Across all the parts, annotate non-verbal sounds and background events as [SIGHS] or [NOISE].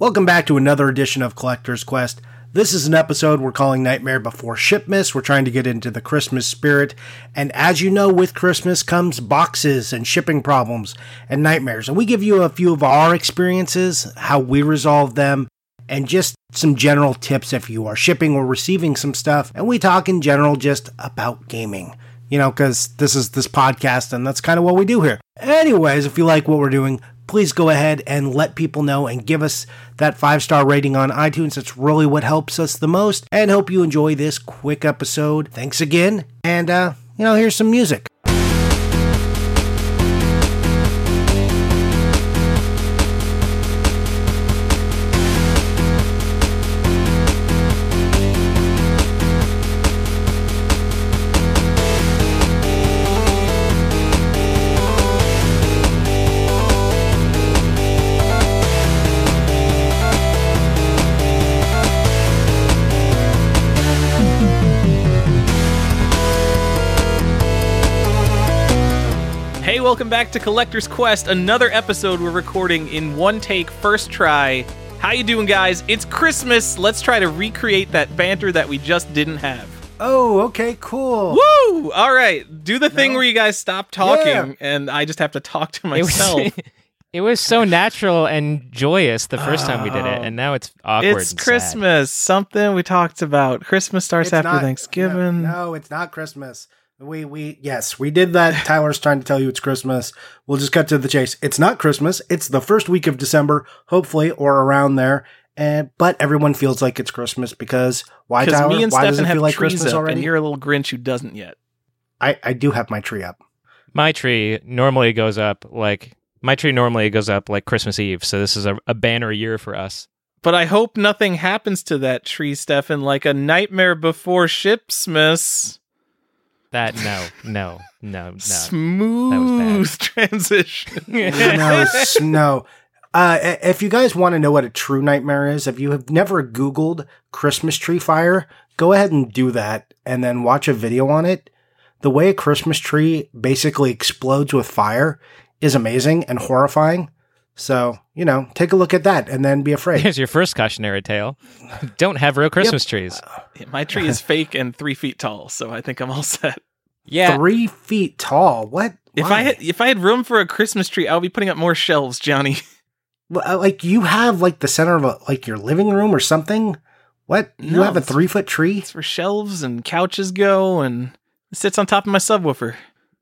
Welcome back to another edition of Collector's Quest. This is an episode we're calling Nightmare Before Shipmas. We're trying to get into the Christmas spirit. And as you know, with Christmas comes boxes and shipping problems and nightmares. And we give you a few of our experiences, how we resolve them, and just some general tips if you are shipping or receiving some stuff. And we talk in general just about gaming. You know, because this is this podcast and that's kind of what we do here. Anyways, if you like what we're doing, please go ahead and let people know and give us that five star rating on iTunes. That's really what helps us the most. And hope you enjoy this quick episode. Thanks again. And, uh, you know, here's some music. Welcome back to Collector's Quest, another episode we're recording in one take, first try. How you doing, guys? It's Christmas. Let's try to recreate that banter that we just didn't have. Oh, okay, cool. Woo! All right, do the thing No. where you guys stop talking, Yeah. and I just have to talk to [LAUGHS] It was, myself. [LAUGHS] it was so natural and joyous the first time we did it, Oh. and now it's awkward. it's and sad. Christmas, something we talked about. Christmas starts It's after not- Thanksgiving. No, no, it's not Christmas. We we yes, we did that. [LAUGHS] Tyler's trying to tell you it's Christmas. We'll just cut to the chase. It's not Christmas. It's the first week of December, hopefully, or around there. And but everyone feels like it's Christmas because why, Because Tyler? me and why does Stefan it have feel like trees Christmas up, already? and you're a little Grinch who doesn't yet. I I do have my tree up. My tree normally goes up like my tree normally goes up like Christmas Eve, so this is a, a banner year for us. But I hope nothing happens to that tree, Stefan, like a nightmare before Shipsmas. That no, no, no, no. Smooth transition. [LAUGHS] no no. Uh, if you guys want to know what a true nightmare is, if you have never Googled Christmas tree fire, go ahead and do that and then watch a video on it. The way a Christmas tree basically explodes with fire is amazing and horrifying. So, you know, take a look at that and then be afraid. Here's your first cautionary tale: Don't have real Christmas trees. My tree is fake and three feet tall, so I think I'm all set. Yeah, Three feet tall. What? If Why? I had if I had room for a Christmas tree, I'll be putting up more shelves, Johnny. [LAUGHS] Uh, like you have like the center of a, like your living room or something. What? You No, have a three foot tree? It's where shelves and couches go, and it sits on top of my subwoofer.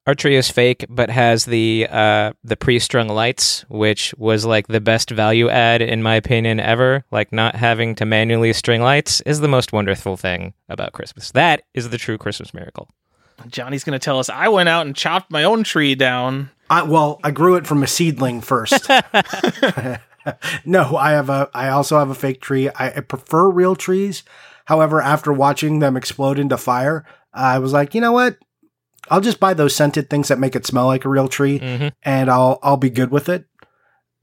our tree is fake, but has the uh the pre-strung lights, which was like the best value add in my opinion ever. Like not having to manually string lights is the most wonderful thing about Christmas. That is the true Christmas miracle. Johnny's gonna tell us I went out and chopped my own tree down. I, well, I grew it from a seedling first. [LAUGHS] [LAUGHS] no, I have a. I also have a fake tree. I, I prefer real trees. However, after watching them explode into fire, I was like, you know what? I'll just buy those scented things that make it smell like a real tree, hmm and I'll I'll be good with it.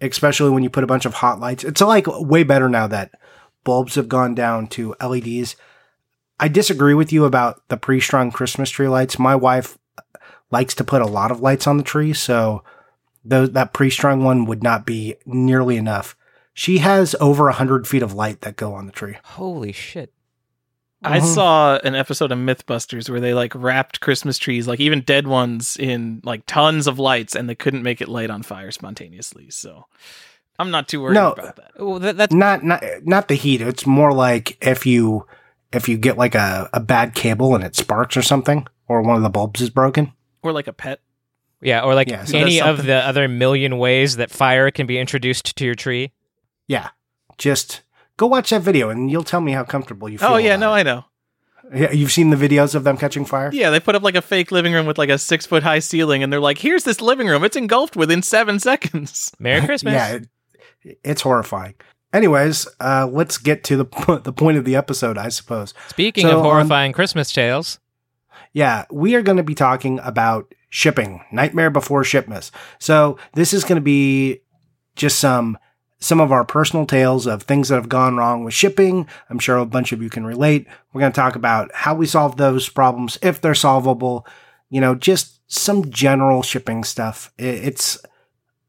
Especially when you put a bunch of hot lights. It's like way better now that bulbs have gone down to LEDs. I disagree with you about the pre-strung Christmas tree lights. My wife likes to put a lot of lights on the tree, so those, that pre-strung one would not be nearly enough. She has over a hundred feet of light that go on the tree. Holy shit. I Mhm. saw an episode of MythBusters where they like wrapped Christmas trees, like even dead ones, in like tons of lights, and they couldn't make it light on fire spontaneously. So I'm not too worried No. about that. Well, that, that's Not not not the heat. It's more like if you if you get like a, a bad cable and it sparks or something, or one of the bulbs is broken. Or like a pet. yeah, or like Yeah, so any of the other million ways that fire can be introduced to your tree. Yeah, just go watch that video and you'll tell me how comfortable you feel. Oh yeah, about no, it. I know. Yeah, you've seen the videos of them catching fire. Yeah, they put up like a fake living room with like a six foot high ceiling, and they're like, "Here's this living room. It's engulfed within seven [LAUGHS] seconds." Merry [LAUGHS] Christmas. yeah, it, it's horrifying. Anyways, uh, let's get to the [LAUGHS] po- the point of the episode, I suppose. Speaking So of horrifying Christmas tales, Yeah, we are going to be talking about shipping, Nightmare Before Shipmas. So this is going to be just some some of our personal tales of things that have gone wrong with shipping. I'm sure a bunch of you can relate. We're going to talk about how we solve those problems if they're solvable. You know, just some general shipping stuff. It's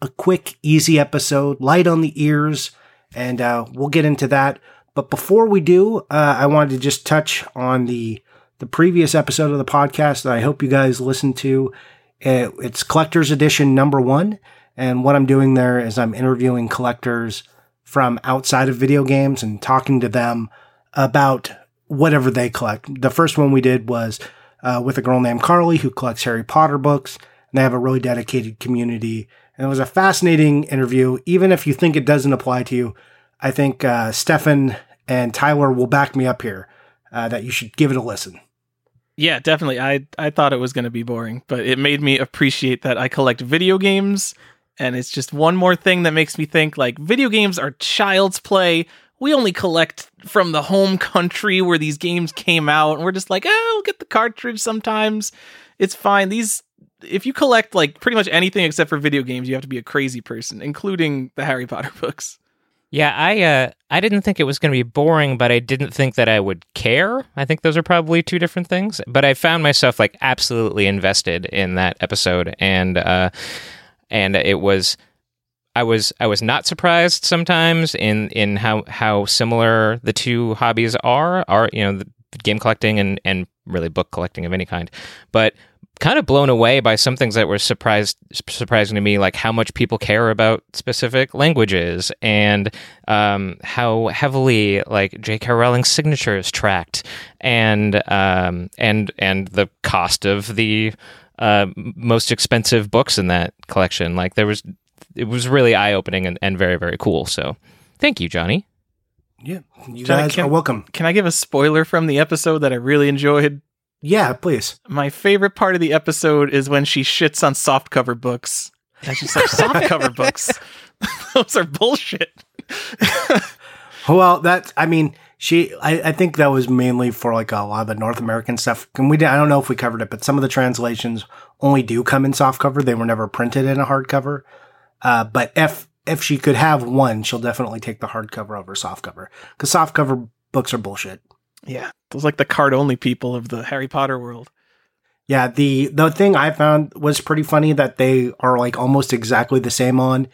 a quick, easy episode, light on the ears, and uh, we'll get into that. But before we do, uh, I wanted to just touch on the the previous episode of the podcast that I hope you guys listened to. It, it's collector's edition number one, and what I'm doing there is I'm interviewing collectors from outside of video games and talking to them about whatever they collect. The first one we did was uh, with a girl named Carly who collects Harry Potter books, and they have a really dedicated community. And it was a fascinating interview. Even if you think it doesn't apply to you, I think uh, Stefan and Tyler will back me up here uh, that you should give it a listen. Yeah, definitely. I I thought it was going to be boring, but it made me appreciate that I collect video games and it's just one more thing that makes me think like video games are child's play. We only collect from the home country where these games came out and we're just like, "Oh, we'll get the cartridge sometimes. It's fine." These if you collect like pretty much anything except for video games, you have to be a crazy person, including the Harry Potter [LAUGHS] books. Yeah, I uh, I didn't think it was going to be boring, but I didn't think that I would care. I think those are probably two different things. But I found myself like absolutely invested in that episode, and uh, and it was I was I was not surprised sometimes in in how how similar the two hobbies are are you know the game collecting and and really book collecting of any kind, but kind of blown away by some things that were surprised surprising to me, like how much people care about specific languages and um, how heavily like J.K. Rowling's signature is tracked, and um, and and the cost of the uh, most expensive books in that collection. Like there was, it was really eye opening and, and very very cool. So, thank you, Johnny. Yeah, you Johnny, guys can- are welcome. Can I give a spoiler from the episode that I really enjoyed? Yeah, please. My favorite part of the episode is when she shits on softcover books. And she's like, softcover [LAUGHS] books? [LAUGHS] Those are bullshit. Well, that I mean, she. I, I think that was mainly for like a lot of the North American stuff. And we, I don't know if we covered it, but some of the translations only do come in softcover. They were never printed in a hardcover. Uh, but if if she could have one, she'll definitely take the hardcover over softcover because softcover books are bullshit. Yeah. Those like the card only people of the Harry Potter world. Yeah, the the thing I found was pretty funny that they are like almost exactly the same on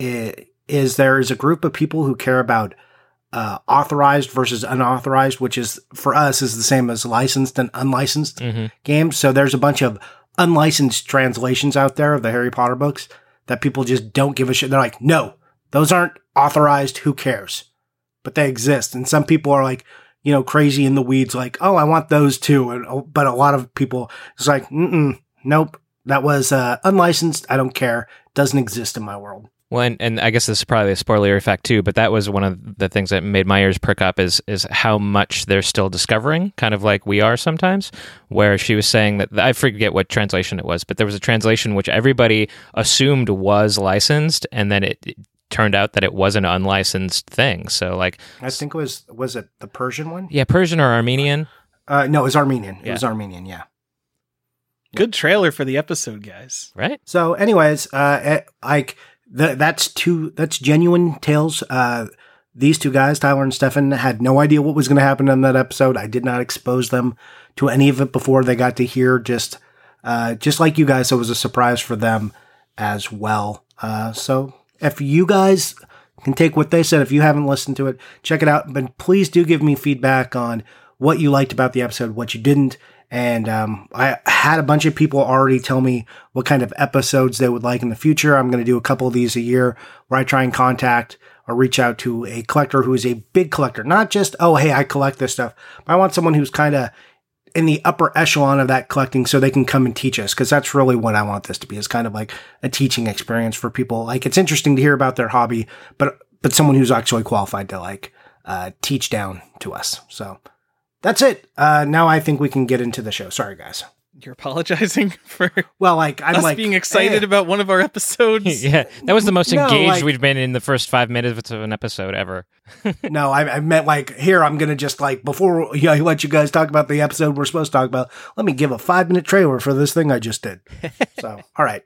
i- is there is a group of people who care about uh, authorized versus unauthorized, which is for us is the same as licensed and unlicensed Mm-hmm. games. So there's a bunch of unlicensed translations out there of the Harry Potter books that people just don't give a shit. They're like, no, those aren't authorized. Who cares? But they exist, and some people are like, you know, crazy in the weeds, like, oh, I want those too. And, oh, but a lot of people, it's like, nope, that was uh, unlicensed. I don't care. Doesn't exist in my world. Well, and, and I guess this is probably a spoiler effect too, but that was one of the things that made my ears perk up is is how much they're still discovering, kind of like we are sometimes. Where she was saying that I forget what translation it was, but there was a translation which everybody assumed was licensed, and then it, it turned out that it was an unlicensed thing. So, like, I think it was was it the Persian one? yeah, Persian or Armenian, Uh, no, it was Armenian. It Yeah. was Armenian. Yeah. Good trailer for the episode, guys. right? So, anyways, uh, eh, like th- that's two that's genuine tales. Uh, these two guys, Tyler and Stefan, had no idea what was going to happen in that episode. I did not expose them to any of it before they got to hear. Just, uh, just like you guys, it was a surprise for them as well. Uh, so if you guys can take what they said, if you haven't listened to it, check it out. But please do give me feedback on what you liked about the episode, what you didn't. And um, I had a bunch of people already tell me what kind of episodes they would like in the future. I'm going to do a couple of these a year where I try and contact or reach out to a collector who is a big collector, not just, oh, hey, I collect this stuff, I want someone who's kind of in the upper echelon of that collecting so they can come and teach us because that's really what I want this to be is kind of like a teaching experience for people. Like it's interesting to hear about their hobby, but but someone who's actually qualified to like uh, teach down to us. So that's it. Uh, now I think we can get into the show. Sorry, guys. You're apologizing [LAUGHS] for Well, like I'm us like being excited eh. about one of our episodes. [LAUGHS] yeah, that was the most No, engaged like- we've been in the first five minutes of an episode ever. [LAUGHS] No, I, I meant like here. I'm gonna just like before yeah, I let you guys talk about the episode we're supposed to talk about. Let me give a five minute trailer for this thing I just did. so, all right,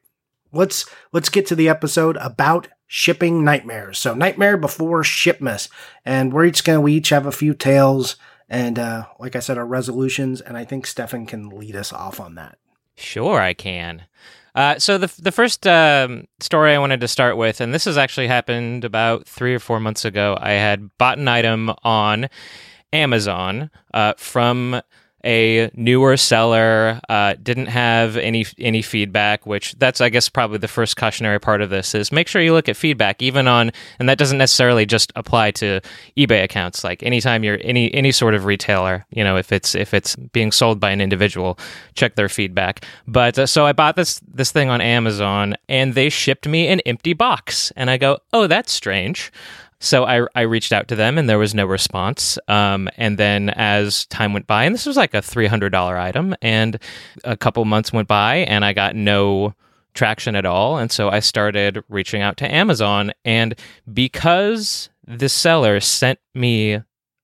let's let's get to the episode about shipping nightmares. So, nightmare before shipmas, and we're each gonna we each have a few tales, and uh, like I said, our resolutions, and I think Stefan can lead us off on that. Sure, I can. Uh, so the the first um, story I wanted to start with, and this has actually happened about three or four months ago. I had bought an item on Amazon uh, from a newer seller uh, didn't have any any feedback which that's i guess probably the first cautionary part of this is make sure you look at feedback even on and that doesn't necessarily just apply to ebay accounts. Like anytime you're any any sort of retailer you know if it's if it's being sold by an individual check their feedback. But uh, so i bought this this thing on amazon and they shipped me an empty box. And i go oh that's strange so I, I reached out to them and there was no response. Um, and then as time went by, and this was like a $300 item, and a couple months went by and I got no traction at all. And so I started reaching out to Amazon. And because the seller sent me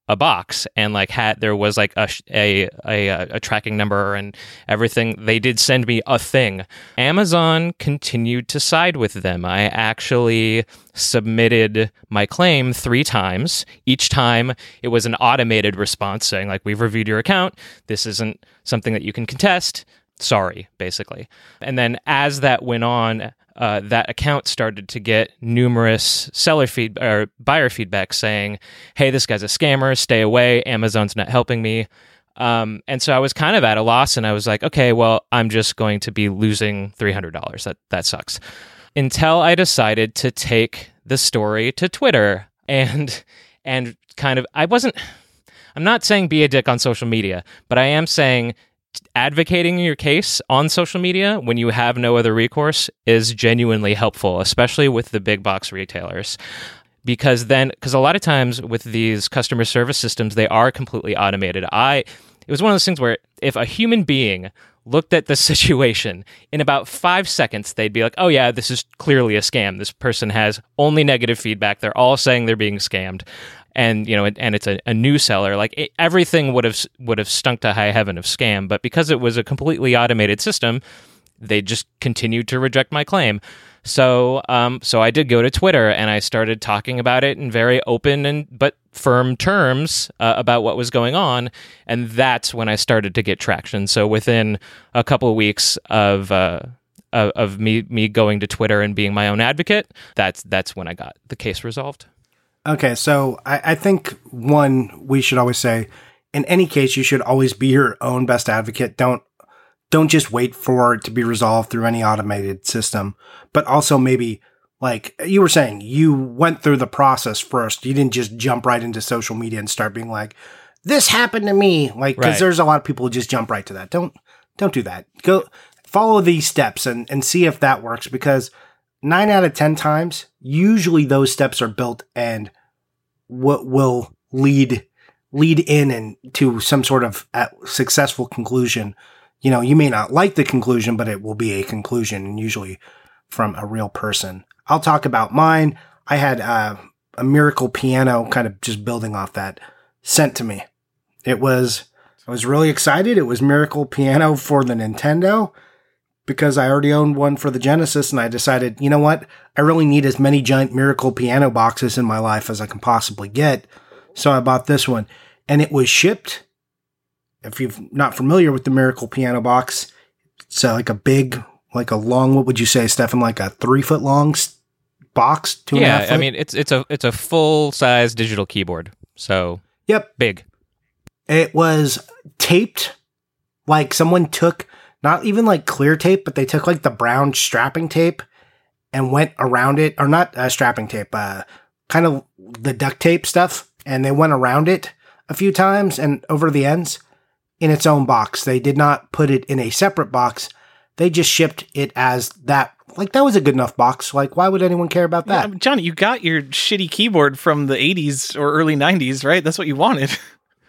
a box and like had there was like a, a a a tracking number and everything. They did send me a thing. Amazon continued to side with them. I actually submitted my claim 3 times. Each time it was an automated response saying like we've reviewed your account. This isn't something that you can contest. Sorry basically. And then as that went on uh, that account started to get numerous seller feed or buyer feedback saying, "Hey, this guy's a scammer. Stay away. Amazon's not helping me." Um, and so I was kind of at a loss, and I was like, "Okay, well, I'm just going to be losing three hundred dollars. That that sucks." Until I decided to take the story to Twitter and and kind of I wasn't. I'm not saying be a dick on social media, but I am saying advocating your case on social media when you have no other recourse is genuinely helpful, especially with the big box retailers. Because then, because a lot of times with these customer service systems, they are completely automated. I, it was one of those things where if a human being looked at the [LAUGHS] situation in about five seconds, they'd be like, oh, yeah, this is clearly a scam. This person has only negative feedback. They're all saying they're being scammed and you know, and it's a, a new seller, like it, everything would have would have stunk to high heaven of scam. But because it was a completely automated system, they just continued to reject my claim. So, um, so I did go to Twitter and I started talking about it in very open and but firm terms uh, about what was going on, and that's when I started to get traction. So within a couple of weeks of uh, of, of me me going to Twitter and being my own advocate, that's that's when I got the case resolved. Okay, so I, I think one we should always say, in any case, you should always be your own best advocate. Don't don't just wait for it to be resolved through any automated system, but also maybe like you were saying, you went through the process first. You didn't just jump right into social media and start being like, "This happened to me," like because right. there's a lot of people who just jump right to that. Don't don't do that. Go follow these steps and and see if that works because nine out of ten times, usually those steps are built and what will lead lead in and to some sort of successful conclusion. You know, you may not like the conclusion, but it will be a conclusion, and usually from a real person. I'll talk about mine. I had uh, a miracle piano, kind of just building off that, sent to me. It was I was really excited. It was Miracle Piano for the Nintendo because I already owned one for the Genesis and I decided, you know what? I really need as many giant Miracle piano boxes in my life as I can possibly get. So I bought this one and it was shipped. If you're not familiar with the Miracle piano box, it's uh, like a big, like a long, what would you say, Stefan? Like a three foot long box? Two yeah, I mean, it's, it's a, it's a full size digital keyboard. So, yep. Big. It was taped like someone took not even like clear tape, but they took like the brown strapping tape and went around it, or not uh, strapping tape, uh, kind of the duct tape stuff, and they went around it a few times and over the ends in its own box. They did not put it in a separate box. They just shipped it as that. Like that was a good enough box. Like why would anyone care about that? Yeah, Johnny, you got your shitty keyboard from the 80s or early 90s, right? That's what you wanted.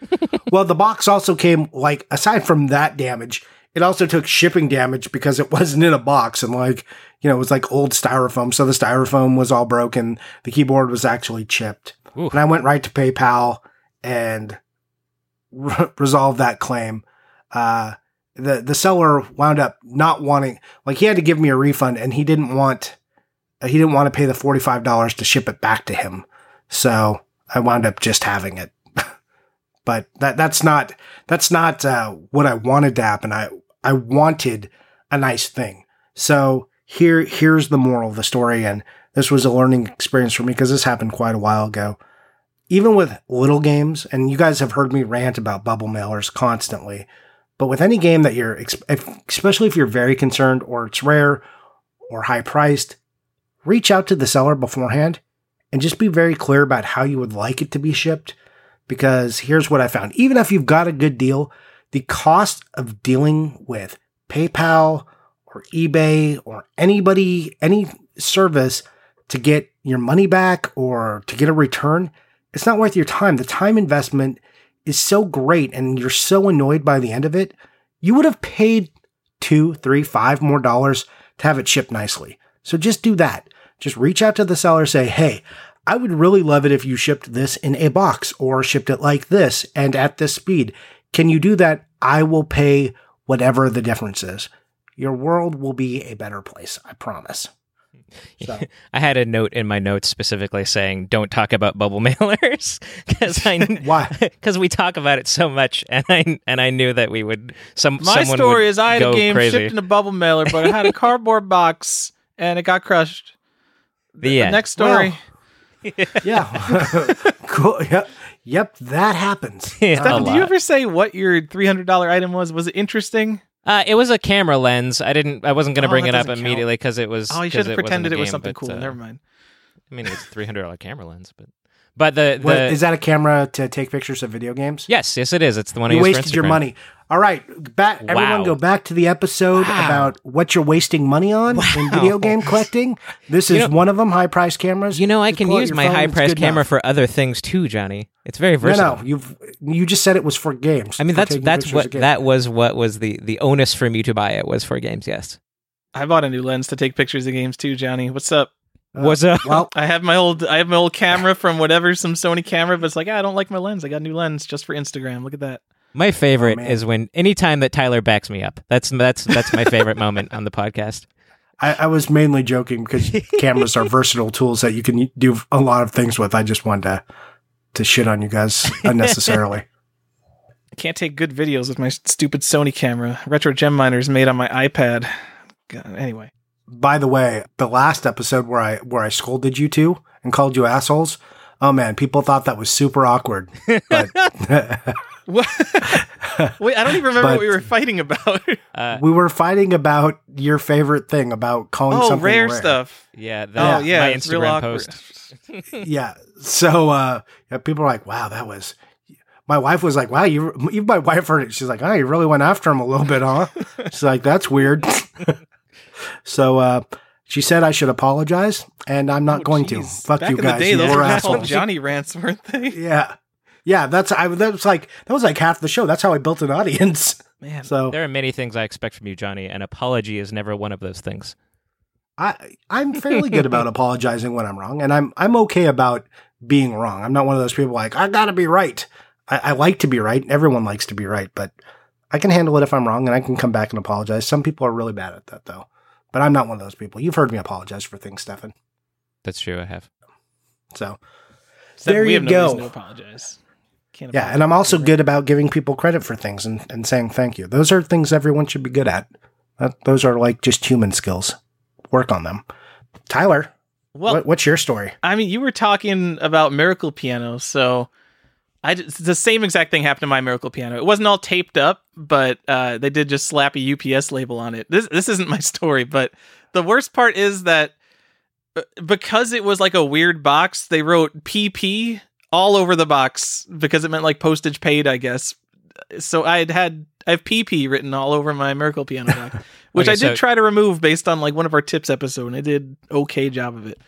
[LAUGHS] well, the box also came like aside from that damage, it also took shipping damage because it [LAUGHS] wasn't in a box and like, you know, it was like old styrofoam. So the styrofoam was all broken. The keyboard was actually chipped. Ooh. And I went right to PayPal and re- resolved that claim. Uh, the, the seller wound up not wanting, like he had to give me a refund and he didn't want, uh, he didn't want to pay the $45 to ship it back to him. So I wound up just having it [LAUGHS] but that that's not that's not uh, what I wanted to happen. I I wanted a nice thing. So here, here's the moral of the story. And this was a learning experience for me because this happened quite a while ago. Even with little games, and you guys have heard me rant about bubble mailers constantly, but with any game that you're, especially if you're very concerned or it's rare or high priced, reach out to the seller beforehand and just be very clear about how you would like it to be shipped. Because here's what I found. Even if you've got a good deal, the cost of dealing with PayPal or eBay or anybody, any service to get your money back or to get a return, it's not worth your time. The time investment is so great and you're so annoyed by the end of it. You would have paid two, three, five more dollars to have it shipped nicely. So just do that. Just reach out to the seller, say, Hey, I would really love it if you shipped this in a box or shipped it like this and at this speed. Can you do that? I will pay whatever the difference is. Your world will be a better place. I promise. [LAUGHS] So. I had a note in my notes specifically saying, "Don't talk about bubble [LAUGHS] mailers," because I [LAUGHS] why because we talk about it so much, and I and I knew that we would. Some my story is I had a game crazy. shipped in a bubble mailer, but I had a cardboard box and it got crushed. The, the next story. Well, yeah, cool. Yep, yep, that happens. [LAUGHS] Yeah, Stefan, did you ever say what your three hundred dollar item was? Was it interesting? Uh, it was a camera lens. I didn't. I wasn't going to Oh, bring it up doesn't immediately because it was. Oh, you should have it pretended it was game, something but, cool. uh, Never mind. I mean, it was a three hundred dollar camera lens, but but the, the What, is that a camera to take pictures of video games? yes, yes, it is. It's the one I you for wasted your money. All right, back. Everyone, go back to the episode Wow. about what you're wasting money on in video game collecting. This is You know- one of them. High price cameras. You know, I Just can use my phone, high price camera enough. for other things too, Johnny. It's very versatile. no, you've you just said it was for games. I mean, that's that's what that was. What was the the onus for me to buy it was for games. Yes, I bought a new lens to take pictures of games too, Johnny. What's up? Uh, was a well. I have my old I have my old camera from whatever some Sony camera, but it's like ah, I don't like my lens. I got a new lens just for Instagram. Look at that. My favorite oh, man. is when anytime that Tyler backs me up. That's that's that's my favorite [LAUGHS] moment on the podcast. I, I was mainly joking because cameras are versatile tools that you can do a lot of things with. I just wanted to to shit on you guys [LAUGHS] unnecessarily. I can't take good videos with my stupid Sony camera. Retro Gem Miners made on my iPad. God, anyway, By the way, the last episode where I where I scolded you two and called you assholes, oh man, people thought that was super awkward. But [LAUGHS] what? [LAUGHS] Wait, I don't even remember But- what we were fighting about. [LAUGHS] Uh, we were fighting about your favorite thing about calling oh, something rare, stuff. yeah, the, Oh yeah, my it's real Instagram awkward. post. [LAUGHS] Yeah. So uh yeah, people are like, wow, that was my wife was like, wow, you even my wife heard it. She's like, oh, you really went after him a little bit, huh? She's like, that's weird. so uh she said I should apologize, and I'm not Oh, going jeez. to. Fuck Back you in guys. the day, you those were were just called assholes. Johnny rants, weren't they? Yeah. Yeah, that's I that was like that was like half the show. That's how I built an audience. [LAUGHS] Man, So There are many things I expect from you, Johnny. An apology is never one of those things. I I'm fairly good about [LAUGHS] apologizing when I'm wrong, and I'm I'm okay about being wrong. I'm not one of those people like I gotta be right. I, I like to be right. Everyone likes to be right, but I can handle it if I'm wrong, and I can come back and apologize. Some people are really bad at that, though. But I'm not one of those people. You've heard me apologize for things, Stefan. That's true. I have. So Except there we you have no reason go. to apologize. Can't yeah, and I'm also for good about giving people credit for things and, and saying thank you. Those are things everyone should be good at. That, those are like just human skills. Work on them. Tyler, Well, what, what's your story? I mean, you were talking about Miracle Piano, so I just, the same exact thing happened to my Miracle Piano. It wasn't all taped up, but uh, they did just slap a UPS label on it. This this isn't my [LAUGHS] story, but the worst part is that uh, because it was like a weird box, they wrote PP all over the box because it meant like postage paid, I guess. So I had had I have PP written all over my Miracle Piano box, [LAUGHS] which Okay, I did so- try to remove based on like one of our tips episode, and I did okay job of it.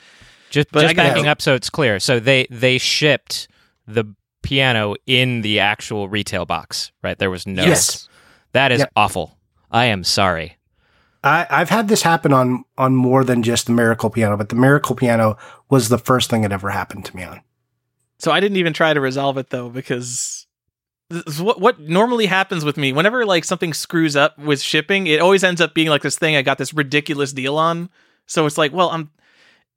Just, But just backing up so it's clear. So they they shipped the piano in the actual retail box, right? There was no. Yes. That is Yep. awful. I am sorry. I, I've had this happen on on more than just the Miracle Piano, but the Miracle Piano was the first thing that ever happened to me on. So I didn't even try to resolve it though because what what normally happens with me whenever like something screws up with shipping, it always ends up being like this thing I got this ridiculous deal on. So it's like, well, I'm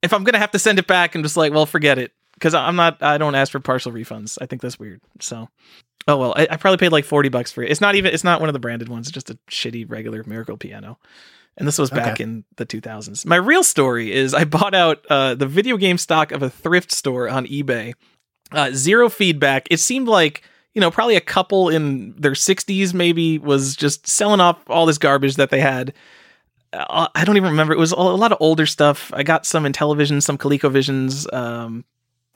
if I'm gonna have to send it back, I'm just like, well, forget it because I'm not. I don't ask for partial refunds. I think that's weird. So. Oh well, I, I probably paid like forty bucks for it. It's not even. It's not one of the branded ones. It's just a shitty regular Miracle piano. And this was back Okay. in the 2000s. My real story is I [LAUGHS] bought out uh, the video game stock of a thrift store on eBay. Uh, zero feedback. It seemed like, you know, probably a couple in their 60s maybe was just selling off all this garbage that they had. Uh, I don't even remember. It was a lot of older stuff. I got some Intellivision, some ColecoVisions. Um,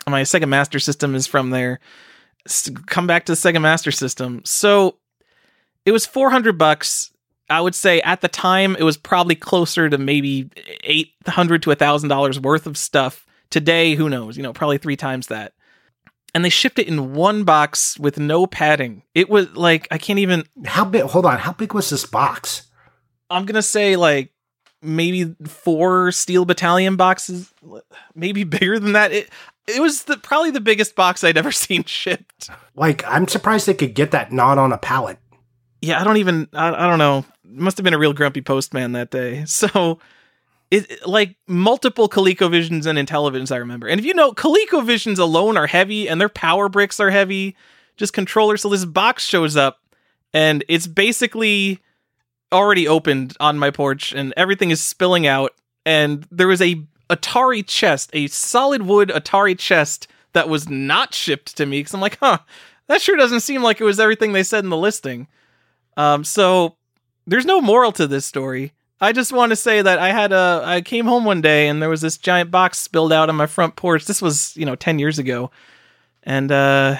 my Sega Master System is from there. S- come back to the Sega Master System. So it was 400 bucks. I would say at the time it was probably closer to maybe 800 to $1,000 worth of stuff. Today, who knows? You know, probably three times that. And they shipped it in one box with no padding. It was like, I can't even, How big? Hold on. How big was this box? I'm going to say like maybe four Steel Battalion boxes, maybe bigger than that. It, it was the, probably the biggest box I'd ever [LAUGHS] seen shipped. Like, I'm surprised they could get that not on a pallet. yeah, I don't even I, I don't know. Must have been a real grumpy postman that day. [LAUGHS] So it like multiple ColecoVisions and Intellivisions I remember. And if you know ColecoVisions alone are heavy and their power bricks are heavy, just controllers. So this box shows up and it's basically already opened on my porch and everything is spilling out and there was a Atari chest, a solid wood Atari chest that was not shipped to me cuz I'm like, "Huh, that sure doesn't seem like it was everything they said in the listing." Um, so there's no moral to this story. I just want to say that I had a I came home one day and there was this giant box spilled out on my front porch. This was, you know, 10 years ago. And uh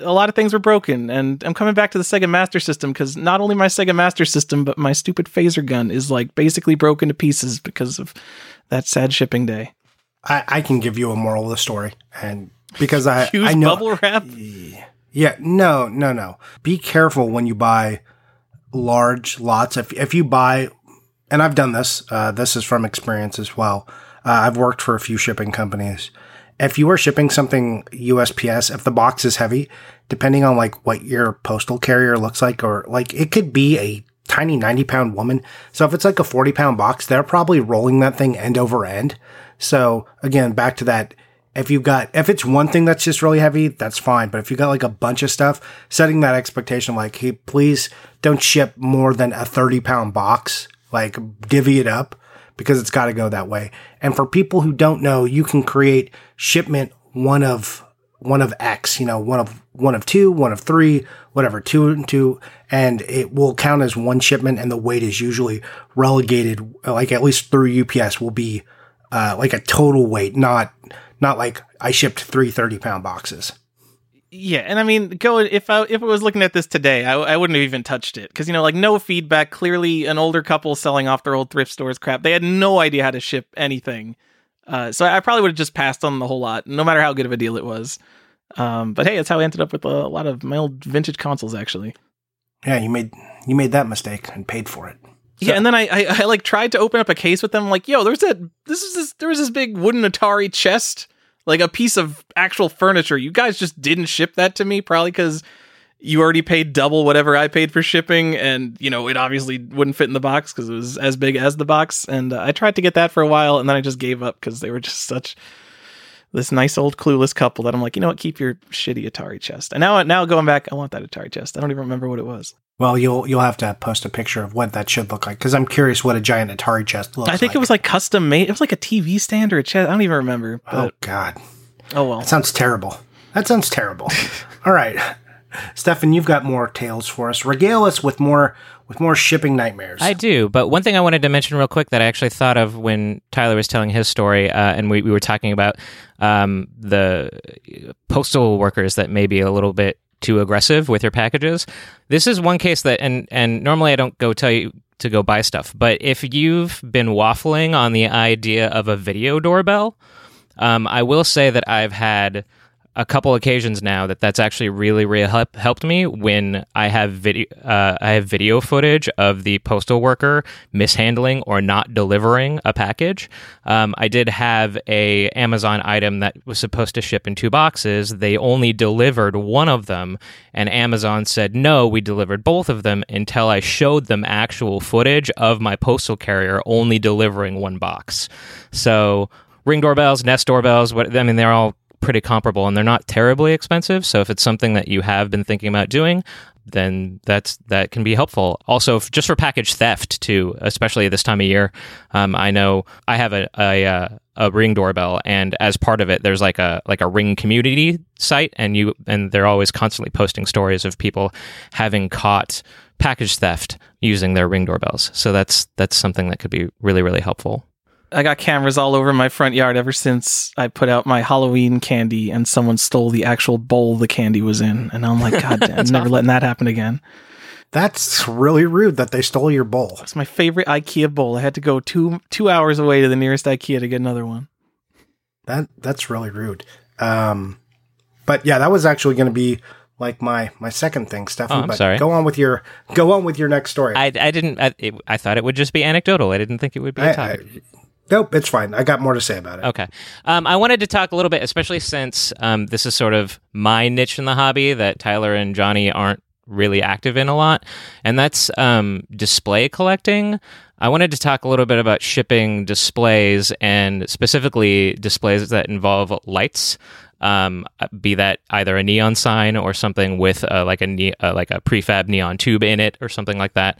a lot of things were broken and I'm coming back to the Sega Master System cuz not only my Sega Master System but my stupid phaser gun is like basically broken to pieces because of that sad shipping day. I, I can give you a moral of the story, and because I Use I know bubble wrap. Yeah, no, no, no. Be careful when you buy large lots. If if you buy, and I've done this. Uh, this is from experience as well. Uh, I've worked for a few shipping companies. If you are shipping something USPS, if the box is heavy, depending on like what your postal carrier looks like, or like it could be a tiny 90 pound woman. So if it's like a 40 pound box, they're probably rolling that thing end over end. So again, back to that. If you've got, if it's one thing that's just really heavy, that's fine. But if you got like a bunch of stuff, setting that expectation, like, hey, please don't ship more than a 30 pound box, like divvy it up because it's got to go that way. And for people who don't know, you can create shipment one of, one of X, you know, one of, one of two, one of three, whatever, two and two, and it will count as one shipment and the weight is usually relegated, like at least through UPS will be, uh, like a total weight, not, not like I shipped three 30 pound boxes. Yeah, and I mean, go if I if I was looking at this today, I, I wouldn't have even touched it because you know, like no feedback. Clearly, an older couple selling off their old thrift stores crap. They had no idea how to ship anything, uh, so I probably would have just passed on the whole lot, no matter how good of a deal it was. Um, but hey, that's how I ended up with a lot of my old vintage consoles, actually. Yeah, you made, you made that mistake and paid for it. Yeah, and then I, I I like tried to open up a case with them. Like, yo, there's that. This is this. There was this big wooden Atari chest, like a piece of actual furniture. You guys just didn't ship that to me, probably because you already paid double whatever I paid for shipping, and you know it obviously wouldn't fit in the box because it was as big as the box. And uh, I tried to get that for a while, and then I just gave up because they were just such this nice old clueless couple that I'm like, you know what, keep your shitty Atari chest. And now, now going back, I want that Atari chest. I don't even remember what it was. Well, you'll, you'll have to post a picture of what that should look like because I'm curious what a giant Atari chest looks like. I think like. it was like custom made. It was like a TV stand or a chest. I don't even remember. Oh, God. oh, well. That sounds terrible. That sounds terrible. [LAUGHS] All right. Stefan, you've got more tales for us. Regale us with more with more shipping nightmares. I do, but one thing I wanted to mention real quick that I actually thought of when Tyler was telling his story, uh, and we, we were talking about um, the postal workers that may be a little bit too aggressive with your packages. This is one case that, and and normally I don't go tell you to go buy stuff, but if you've been waffling on the idea of a video doorbell, um, I will say that I've had a couple occasions now that that's actually really really help, helped me when I have video uh, I have video footage of the postal worker mishandling or not delivering a package. Um, I did have a Amazon item that was supposed to ship in two boxes. They only delivered one of them, and Amazon said no, we delivered both of them until I showed them actual footage of my postal carrier only delivering one box. So ring doorbells, Nest doorbells, what I mean, they're all pretty comparable and they're not terribly expensive. So if it's something that you have been thinking about doing, then that's that can be helpful. Also, f- just for package theft too, especially this time of year. Um, I know I have a a, uh, a ring doorbell, and as part of it, there's like a like a ring community site, and you and they're always constantly posting stories of people having caught package theft using their ring doorbells. So that's that's something that could be really really helpful. I got cameras all over my front yard ever since I put out my Halloween candy and someone stole the actual bowl the candy was in. And I'm like, God damn, [LAUGHS] I'm never letting that happen again. That's really rude that they stole your bowl. It's my favorite IKEA bowl. I had to go two two hours away to the nearest IKEA to get another one. That that's really rude. Um, but yeah, that was actually going to be like my my second thing, Stefan. Oh, I'm but sorry. go on with your go on with your next story. I, I didn't. I, it, I thought it would just be anecdotal. I didn't think it would be a I- topic. I- nope, it's fine. I got more to say about it. Okay. Um, I wanted to talk a little bit, especially since um, this is sort of my niche in the hobby that Tyler and Johnny aren't really active in a lot, and that's um, display collecting. I wanted to talk a little bit about shipping displays and specifically displays that involve lights. Um, be that either a neon sign or something with uh, like a ne- uh, like a prefab neon tube in it or something like that.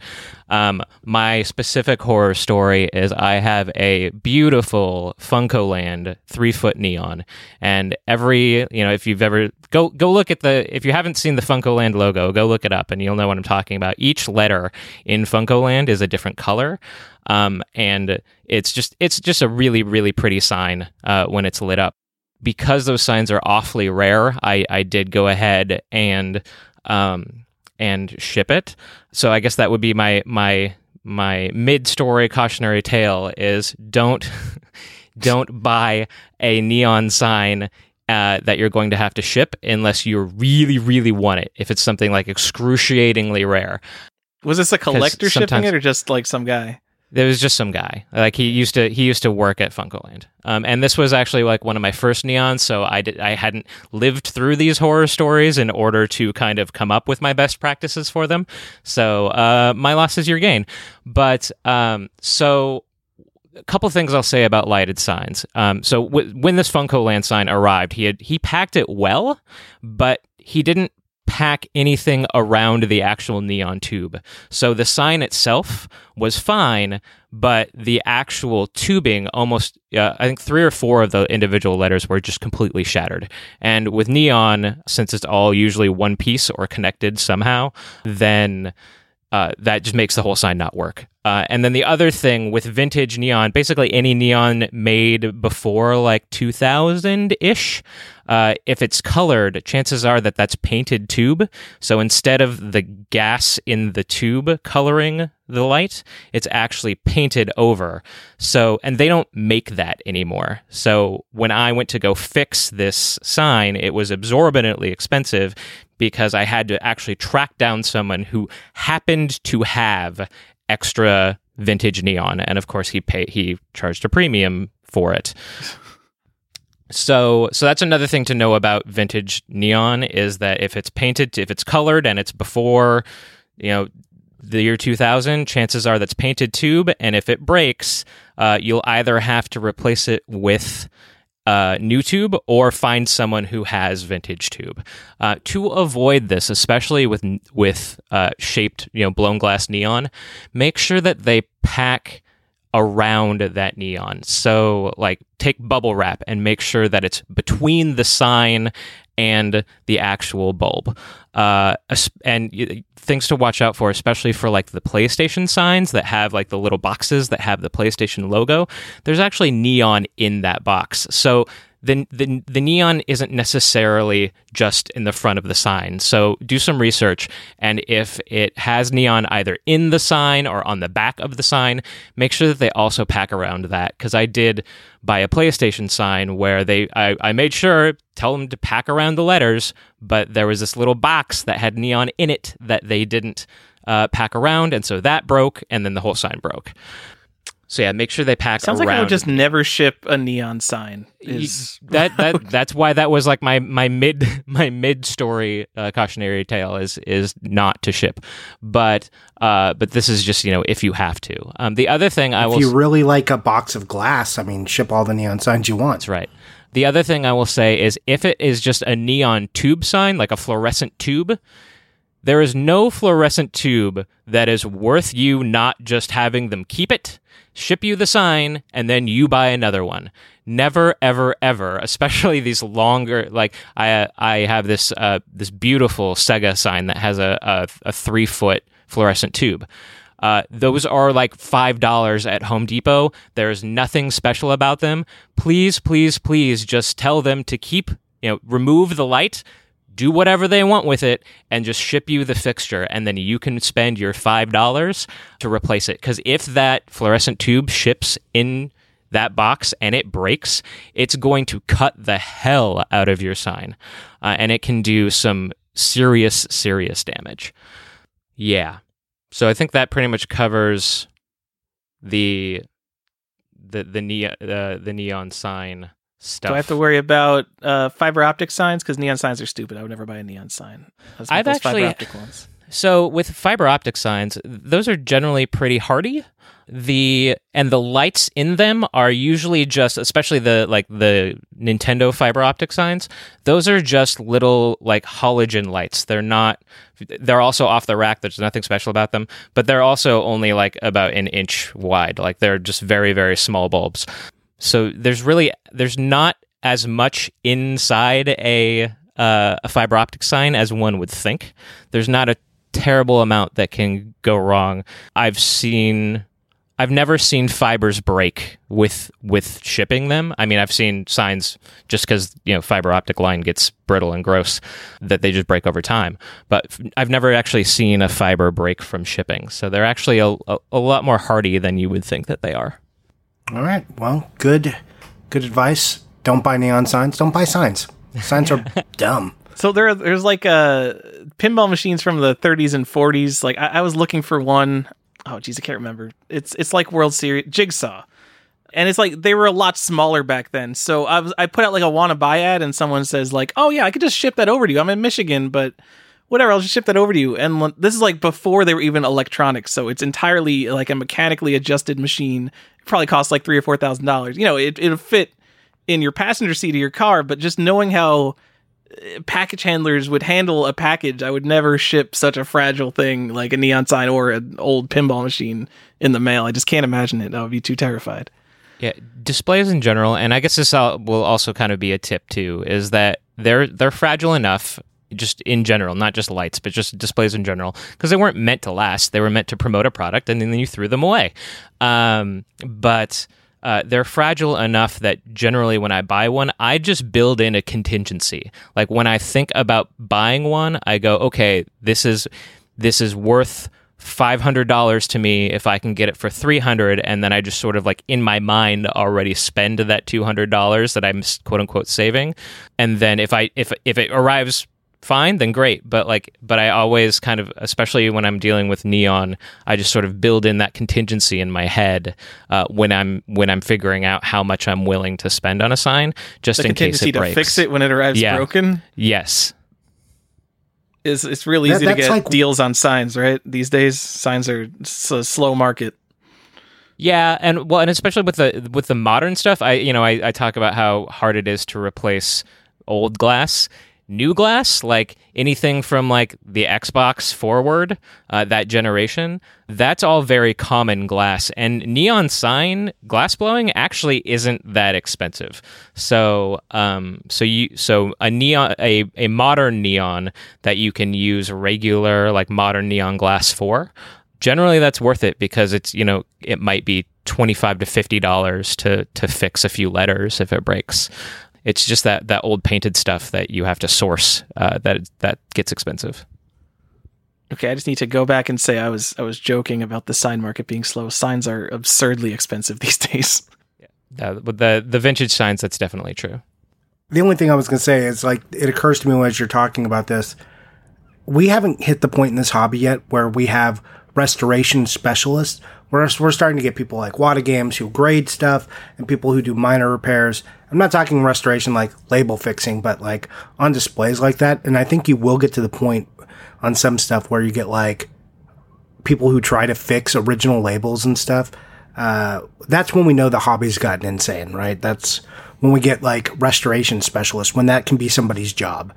Um, my specific horror story is I have a beautiful Funko Land three foot neon, and every you know if you've ever go go look at the if you haven't seen the Funko Land logo, go look it up and you'll know what I'm talking about. Each letter in Funko Land is a different color. Um, and it's just it's just a really really pretty sign uh, when it's lit up because those signs are awfully rare, I, I did go ahead and um, and ship it. So I guess that would be my my my mid story cautionary tale is don't [LAUGHS] don't buy a neon sign uh, that you're going to have to ship unless you really really want it. If it's something like excruciatingly rare, Was this a collector shipping it or just like some guy? There was just some guy like he used to he used to work at Funkoland, um, and this was actually like one of my first neons. So I did I hadn't lived through these horror stories in order to kind of come up with my best practices for them. So uh, my loss is your gain. But um, so a couple things I'll say about lighted signs. Um, so w- when this Funko Land sign arrived, he had he packed it well, but he didn't pack anything around the actual neon tube. So the sign itself was fine, but the actual tubing almost, uh, I think three or four of the individual letters were just completely shattered. And with neon, since it's all usually one piece or connected somehow, then uh, that just makes the whole sign not work. Uh, and then the other thing with vintage neon, basically any neon made before like 2000 ish, uh, if it's colored, chances are that that's painted tube. So instead of the gas in the tube coloring the light, it's actually painted over. So, and they don't make that anymore. So when I went to go fix this sign, it was absorbently expensive because I had to actually track down someone who happened to have extra vintage neon, and of course he he charged a premium for it. So, so that's another thing to know about vintage neon is that if it's painted, if it's colored, and it's before, you know, the year 2000, chances are that's painted tube, and if it breaks, uh, you'll either have to replace it with uh, new tube or find someone who has vintage tube. Uh, to avoid this, especially with with uh, shaped, you know, blown glass neon, make sure that they pack around that neon. So, like, take bubble wrap and make sure that it's between the sign and the actual bulb. Uh, and things to watch out for, especially for like the PlayStation signs that have like the little boxes that have the PlayStation logo. There's actually neon in that box. So the, the, the neon isn't necessarily just in the front of the sign. So do some research. And if it has neon either in the sign or on the back of the sign, make sure that they also pack around that. Because I did buy a PlayStation sign where they I, I made sure tell them to pack around the letters, but there was this little box that had neon in it that they didn't uh, pack around, and so that broke, and then the whole sign broke. So yeah, make sure they pack Sounds around. like I would just never ship a neon sign. Is that that [LAUGHS] that's why that was like my my mid [LAUGHS] my mid story uh, cautionary tale is is not to ship, but uh but this is just you know if you have to. Um, the other thing I will If you really like a box of glass, I mean, ship all the neon signs you want. That's right. The other thing I will say is if it is just a neon tube sign, like a fluorescent tube, there is no fluorescent tube that is worth you not just having them keep it, ship you the sign, and then you buy another one. Never, ever, ever. [LAUGHS] Especially these longer. Like I, I have this uh, this beautiful Sega sign that has a a, a three foot fluorescent tube. Uh, those are like five dollars at Home Depot. There's nothing special about them. Please, please, please, just tell them to keep. You know, remove the light do whatever they want with it and just ship you the fixture and then you can spend your $5 to replace it. Because if that fluorescent tube ships in that box and it breaks it's going to cut the hell out of your sign uh, and it can do some serious serious damage. Yeah. So i think that pretty much covers the the the, uh, the neon sign stuff. Do I have to worry about uh, fiber optic signs? Because neon signs are stupid. I would never buy a neon sign. I've actually- fiber optic ones. So with fiber optic signs, those are generally pretty hardy. The and the lights in them are usually just especially the like the Nintendo fiber optic signs, those are just little like halogen lights. They're not they're also off the rack. There's nothing special about them, but they're also only like about an inch wide. Like they're just very very small bulbs. So there's really there's not as much inside a uh, a fiber optic sign as one would think. There's not a terrible amount that can go wrong. I've seen I've never seen fibers break with with shipping them. I mean, I've seen signs just because you know fiber optic line gets brittle and gross that they just break over time. But I've never actually seen a fiber break from shipping. So they're actually a, a, a lot more hardy than you would think that they are. All right. Well, good, good advice. Don't buy neon signs. Don't buy signs. Signs are [LAUGHS] dumb. So there, there's like a pinball machines from the 30s and 40s. Like I, I was looking for one oh geez, I can't remember. It's it's like World Series Jigsaw. And it's like they were a lot smaller back then. So I was I put out like a wanna buy ad and someone says like, "Oh yeah, I could just ship that over to you. I'm in Michigan, but whatever, I'll just ship that over to you." And this is like before they were even electronics, so it's entirely like a mechanically adjusted machine. It probably costs like 3 or 4000 dollars. You know, it it'll fit in your passenger seat of your car, but just knowing how uh, package handlers would handle a package, I would never ship such a fragile thing like a neon sign or an old pinball machine in the mail. I just can't imagine it. I would be too terrified. Yeah, displays in general, and I guess this will also kind of be a tip too, is that they're they're fragile enough, just in general, not just lights, but just displays in general, because they weren't meant to last. They were meant to promote a product, and then you threw them away. Um, but uh, they're fragile enough that generally when I buy one, I just build in a contingency. Like when I think about buying one, I go, okay, this is this is worth five hundred dollars to me if I can get it for three hundred, and then I just sort of like in my mind already spend that two hundred dollars that I'm quote unquote saving, and then if I if if it arrives fine then great but like but i always kind of especially when i'm dealing with neon i just sort of build in that contingency in my head uh, when i'm when i'm figuring out how much i'm willing to spend on a sign just The in case contingency it to breaks fix it when it arrives Yeah. broken yes is it's really That- easy to get like- deals on signs, right? These days, signs are s- a slow market. Yeah, and well, and especially with the with the modern stuff, I you know I, I talk about how hard it is to replace old glass. New glass, like anything from like the Xbox forward, uh, that generation, that's all very common glass. And neon sign glass blowing actually isn't that expensive. So, um, so you so a neon a a modern neon that you can use regular like modern neon glass for generally that's worth it because it's you know it might be 25 to 50 dollars to to fix a few letters if it breaks it's just that that old painted stuff that you have to source uh, that that gets expensive Okay, I just need to go back and say I was I was joking about the sign market being slow. Signs are absurdly expensive [LAUGHS] these days. uh, with the the vintage signs that's definitely true The only thing I was going to say is like it occurs to me as you're talking about this, we haven't hit the point in this hobby yet where we have restoration specialists. We're, we're starting to get people like Wata Games who grade stuff and people who do minor repairs. I'm not talking restoration like label fixing, but like on displays like that. And I think you will get to the point on some stuff where you get like people who try to fix original labels and stuff. Uh, that's when we know the hobby's gotten insane, right? That's when we get like restoration specialists when that can be somebody's job.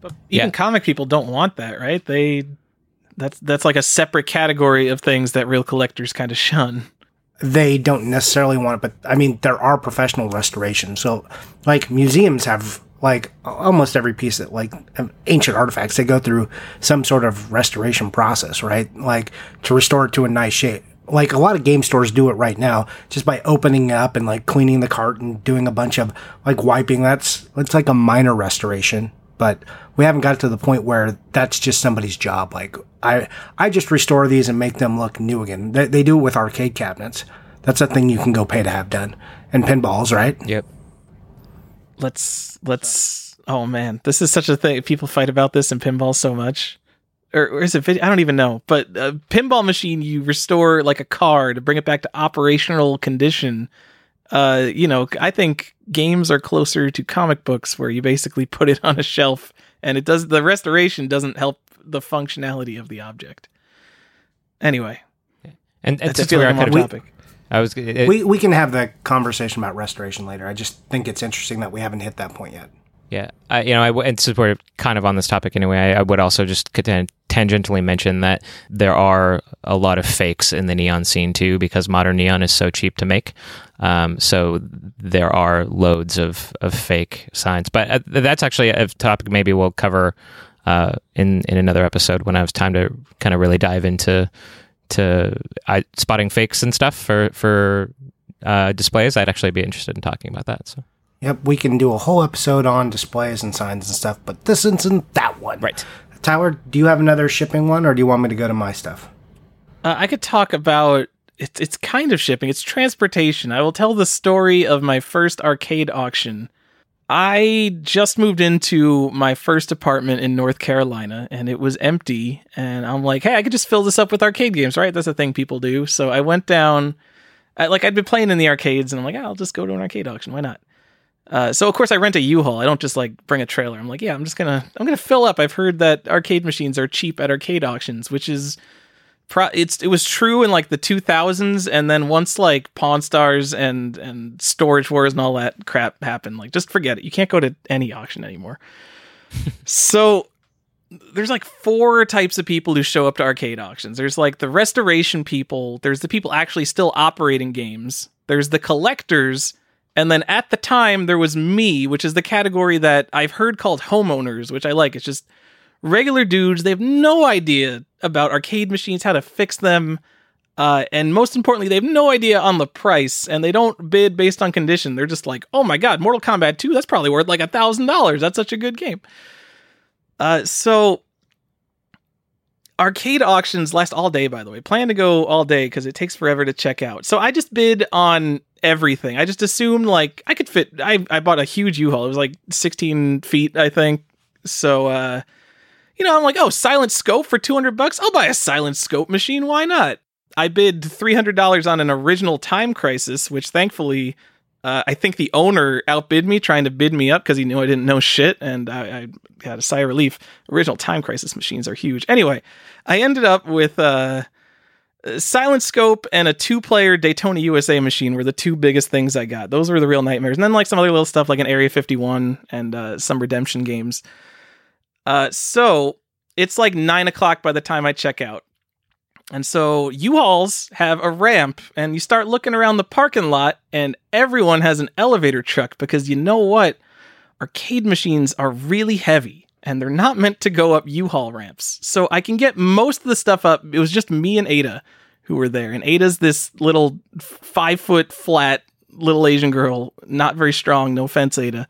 But even Yeah. comic people don't want that, right? They that's that's like a separate category of things that real collectors kind of shun. They don't necessarily want it, but I mean, there are professional restorations. So, like museums have like almost every piece that like ancient artifacts, they go through some sort of restoration process, right? Like to restore it to a nice shape. Like a lot of game stores do it right now, just by opening up and like cleaning the cart and doing a bunch of like wiping. That's it's like a minor restoration, but we haven't got to the point where that's just somebody's job. Like I, I just restore these and make them look new again. They, they do it with arcade cabinets. That's a thing you can go pay to have done. And pinballs, right? Yep. Let's let's oh man, this is such a thing. People fight about this in pinball so much. Or, or is it video? I don't even know. But a pinball machine, you restore like a car to bring it back to operational condition. Uh, you know, I think games are closer to comic books where you basically [LAUGHS] put it on a shelf and it does the restoration doesn't help the functionality of the object. Anyway, And, and that's since feel like I'm kind of, topic. I was it, We, we can have the conversation about restoration later. I just think it's interesting that we haven't hit that point yet. Yeah, I, you know, I, and since we're kind of on this topic anyway, I, I would also just tangentially mention that there are a lot of fakes in the neon scene too, because modern neon is so cheap to make. Um, so there are loads of, of fake signs, but uh, that's actually a topic maybe we'll cover uh, in in another episode when I have time to kind of really dive into to spotting fakes and stuff for for uh, displays. I'd actually be interested in talking about that. So. Yep, we can do a whole episode on displays and signs and stuff, but this isn't that one. Right. Tyler, do you have another shipping one, or do you want me to go to my stuff? Uh, I could talk about it's it's kind of shipping. It's transportation. I will tell the story of my first arcade auction. I just moved into my first apartment in North Carolina and it was empty and I'm like, "Hey, I could just fill this up with arcade games, right? That's a thing people do." So I went down I, like I'd been playing in the arcades and I'm like, "Ah, "I'll just go to an arcade auction. Why not?" Uh, so of course I rent a U-Haul. I don't just like bring a trailer. I'm like, yeah, I'm just gonna I'm gonna fill up. I've heard that arcade machines are cheap at arcade auctions, which is pro- it's it was true in like the 2000s, and then once like Pawn Stars and and Storage Wars and all that crap happened, like just forget it. You can't go to any auction anymore. [LAUGHS] so there's like four types of people who show up to arcade auctions. There's like the restoration people. There's the people actually still operating games. There's the collectors. And then at the time, there was me, which is the category that I've heard called homeowners, which I like. It's just regular dudes. They have no idea about arcade machines, how to fix them. Uh, and most importantly, they have no idea on the price and they don't bid based on condition. They're just like, oh my God, Mortal Kombat 2, that's probably worth like a thousand dollars. That's such a good game. Uh, so arcade auctions last all day, by the way. Plan to go all day because it takes forever to check out. So I just bid on everything. I just assumed like I could fit. I I bought a huge U-Haul. It was like 16 feet, I think. So uh, you know, I'm like, oh, silent scope for 200 bucks. I'll buy a silent scope machine. Why not? I bid $300 on an original Time Crisis, which thankfully. Uh, I think the owner outbid me, trying to bid me up because he knew I didn't know shit, and I, I had a sigh of relief. Original Time Crisis machines are huge. Anyway, I ended up with uh, a Silent Scope and a two-player Daytona USA machine were the two biggest things I got. Those were the real nightmares, and then like some other little stuff like an Area 51 and uh, some redemption games. Uh, so it's like nine o'clock by the time I check out. And so U-Hauls have a ramp, and you start looking around the parking lot, and everyone has an elevator truck because you know what? Arcade machines are really heavy, and they're not meant to go up U-Haul ramps. So I can get most of the stuff up. It was just me and Ada who were there, and Ada's this little five foot flat little Asian girl, not very strong. No offense, Ada.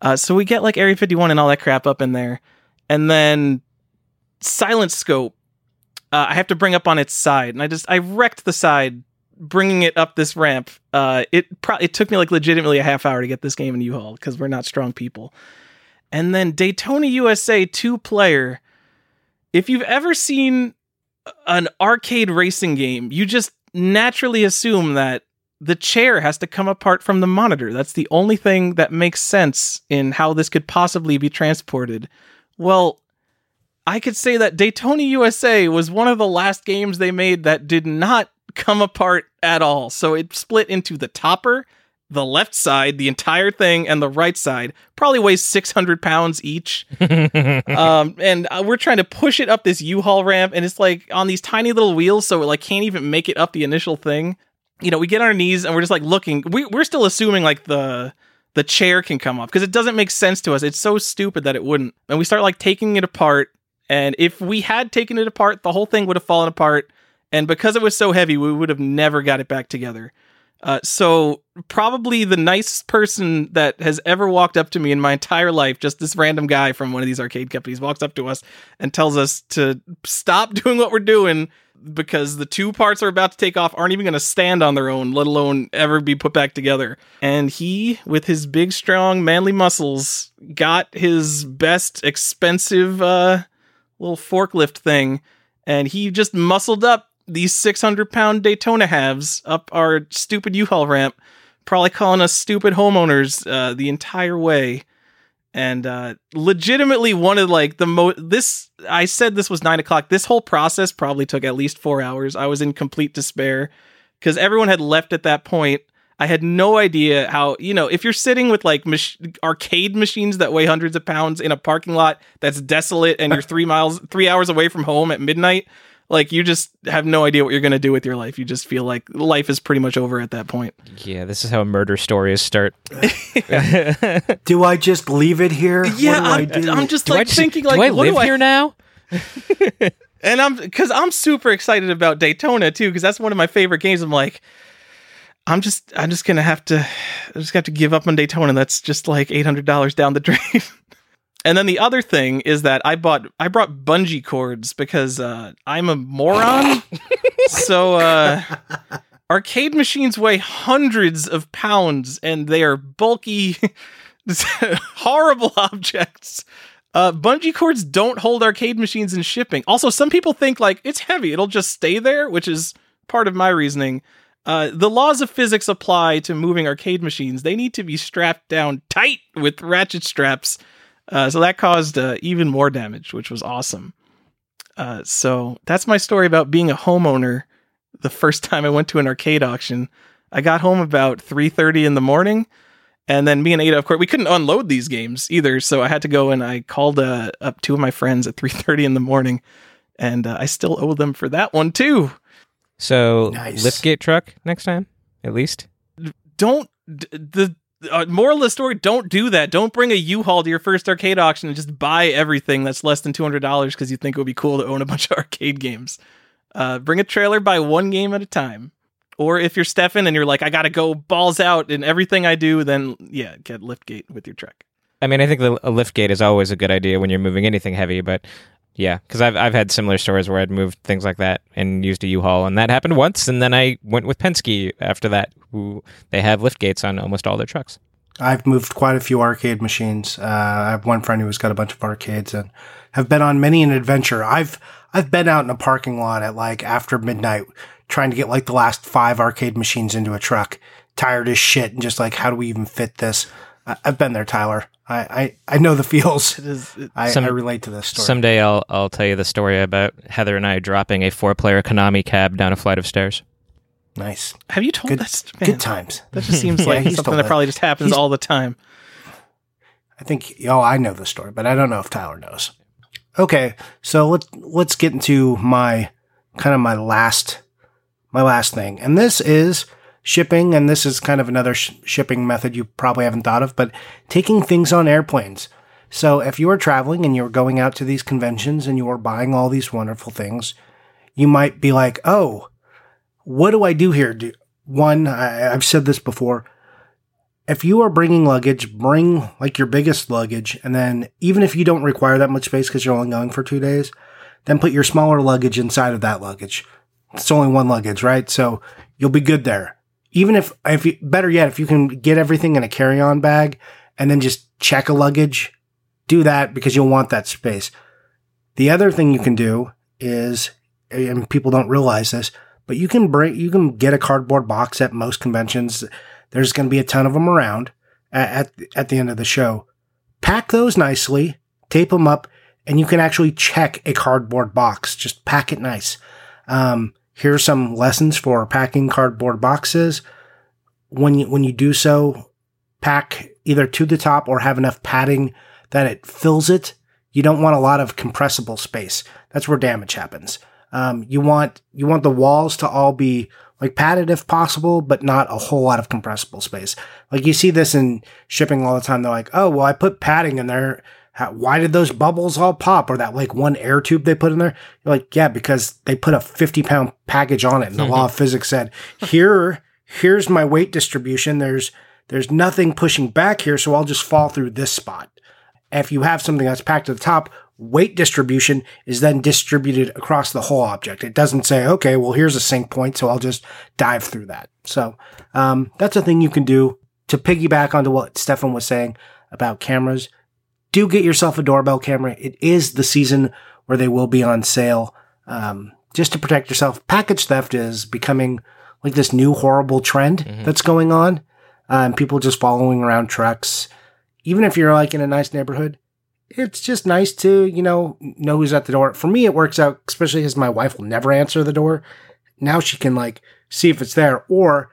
Uh, so we get like Area 51 and all that crap up in there, and then Silent Scope uh, I have to bring up on its side, and I just I wrecked the side bringing it up this ramp. Uh, it pro- it took me like legitimately a half hour to get this game in U-Haul because we're not strong people. And then Daytona USA two player. If you've ever seen an arcade racing game, you just naturally assume that the chair has to come apart from the monitor. That's the only thing that makes sense in how this could possibly be transported. Well, I could say that Daytona USA was one of the last games they made that did not come apart at all. So it split into the topper the left side, the entire thing, and the right side probably weighs 600 pounds each. [LAUGHS] um, and uh, we're trying to push it up this U-Haul ramp, and it's like on these tiny little wheels, so it like can't even make it up the initial thing. You know, we get on our knees and we're just like looking. We, we're still assuming like the the chair can come off because it doesn't make sense to us. It's so stupid that it wouldn't. And we start like taking it apart. And if we had taken it apart, the whole thing would have fallen apart. And because it was so heavy, we would have never got it back together. Uh, so probably the nicest person that has ever walked up to me in my entire life, just this random guy from one of these arcade companies walks up to us and tells us to stop [LAUGHS] doing what we're doing because the two parts are about to take off aren't even going to stand on their own, let alone ever be put back together. And he, with his big, strong, manly muscles, got his best expensive uh, little forklift thing, and he just muscled up these 600 pound Daytona halves up our stupid U-Haul ramp, probably calling us stupid homeowners uh, the entire way. And uh, legitimately, one of like the most. This I said this was nine o'clock. This whole process probably took at least four hours. I was in complete despair because everyone had left at that point. I had no idea how, you know, if you're sitting with like mach- arcade machines that weigh hundreds of pounds in a parking lot that's desolate and you're [LAUGHS] three miles, three hours away from home at midnight, like you just have no idea what you're going to do with your life. You just feel like life is pretty much over at that point. Yeah, this is how murder stories start. [LAUGHS] do I just leave it here? Yeah, I am just do like just, thinking, like, do I what live do I... here now? [LAUGHS] and I'm because I'm super excited about Daytona too, because that's one of my favorite games. I'm like, I'm just, I'm just gonna have to, I just have to give up on Daytona. That's just like eight hundred dollars down the [LAUGHS] drain. And then the other thing is that I bought I brought bungee cords because uh, I'm a moron. [LAUGHS] so uh, arcade machines weigh hundreds of pounds and they are bulky, [LAUGHS] horrible objects. Uh, bungee cords don't hold arcade machines in shipping. Also, some people think like it's heavy; it'll just stay there, which is part of my reasoning. Uh, the laws of physics apply to moving arcade machines. They need to be strapped down tight with ratchet straps uh, so that caused uh, even more damage, which was awesome. Uh, so that's my story about being a homeowner. The first time I went to an arcade auction, I got home about three thirty in the morning, and then me and Ada, of course, we couldn't unload these games either. So I had to go and I called uh, up two of my friends at three thirty in the morning, and I still owe them for that one too. So nice. liftgate truck next time, at least. Don't the uh, moral of the story: Don't do that. Don't bring a U-Haul to your first arcade auction and just buy everything that's less than two hundred dollars because you think it would be cool to own a [LAUGHS] bunch of arcade games. Uh, bring a trailer, buy one game at a time. Or if you're Stefan and you're like, I gotta go balls out in everything I do, then yeah, get liftgate with your truck. I mean, I think the, a liftgate is always a good idea when you're moving anything heavy, but yeah, because I've I've had similar stories where I'd moved things like that and used a U-Haul, and that happened once, and then I went with Penske after that, who they have lift gates on almost all their trucks. I've moved quite a few arcade machines. Uh, I have one friend who's got a bunch of arcades and have been on many an adventure. I've I've been out in a parking lot at like after midnight trying to get like the last five arcade machines into a truck, tired as shit, and just like how do we even fit this? I, have been there, Tyler. I, I, I know the feels. It is, it, I, Some, I relate to this story. Someday I'll I'll tell you the story about Heather and I dropping a four player Konami cab down a flight of stairs. Nice. Have you told good, that? Good times. That just seems [LAUGHS] yeah, like something that, that, probably just happens he's, all the time. I think. Oh, I know the story, but I don't know if Tyler knows. Okay, so let's let's get into my kind of my last my last thing, and this is shipping, and this is kind of another sh- shipping method you probably haven't thought of, but taking things on airplanes. So if you are traveling and you're going out to these conventions and you are buying all these wonderful things, you might be like, oh, what do I do here? Do, one, I, I've said this before. If you are bringing luggage, bring like your biggest luggage. And then even if you don't require that much space because you're only going for two days, then put your smaller luggage inside of that luggage. It's only one luggage, right? So you'll be good there. Even if, if you, better yet, if you can get everything in a carry on bag and then just check a luggage, do that because you'll want that space. The other thing you can do is, and people don't realize this, but you can bring, you can get a cardboard box at most conventions. There's going to be a ton of them around at, at, at the end of the show. Pack those nicely, tape them up, and you can actually check a cardboard box. Just pack it nice. Um, here's some lessons for packing cardboard boxes. when you when you do so, pack either to the top or have enough padding that it fills it. You don't want a lot of compressible space. That's where damage happens. Um, you want you want the walls to all be like padded if possible, but not a whole lot of compressible space. Like you see this in shipping all the time. They're like, oh well, I put padding in there. How, why did those bubbles all pop? Or that like one air tube they put in there? You're like, yeah, because they put a 50 pound package on it. And the law of physics said, here, here's my weight distribution. There's, there's nothing pushing back here. So I'll just fall through this spot. If you have something that's packed to the top, weight distribution is then distributed across the whole object. It doesn't say, okay, well, here's a sink point. So I'll just dive through that. So, um, that's a thing you can do to piggyback onto what Stefan was saying about cameras do get yourself a doorbell camera. It is the season where they will be on sale. Um, just to protect yourself. Package theft is becoming like this new horrible trend mm-hmm. that's going on. Um, people just following around trucks. Even if you're like in a nice neighborhood, it's just nice to, you know, know who's at the door. For me, it works out, especially because my wife will never answer the door. Now she can like see if it's there. Or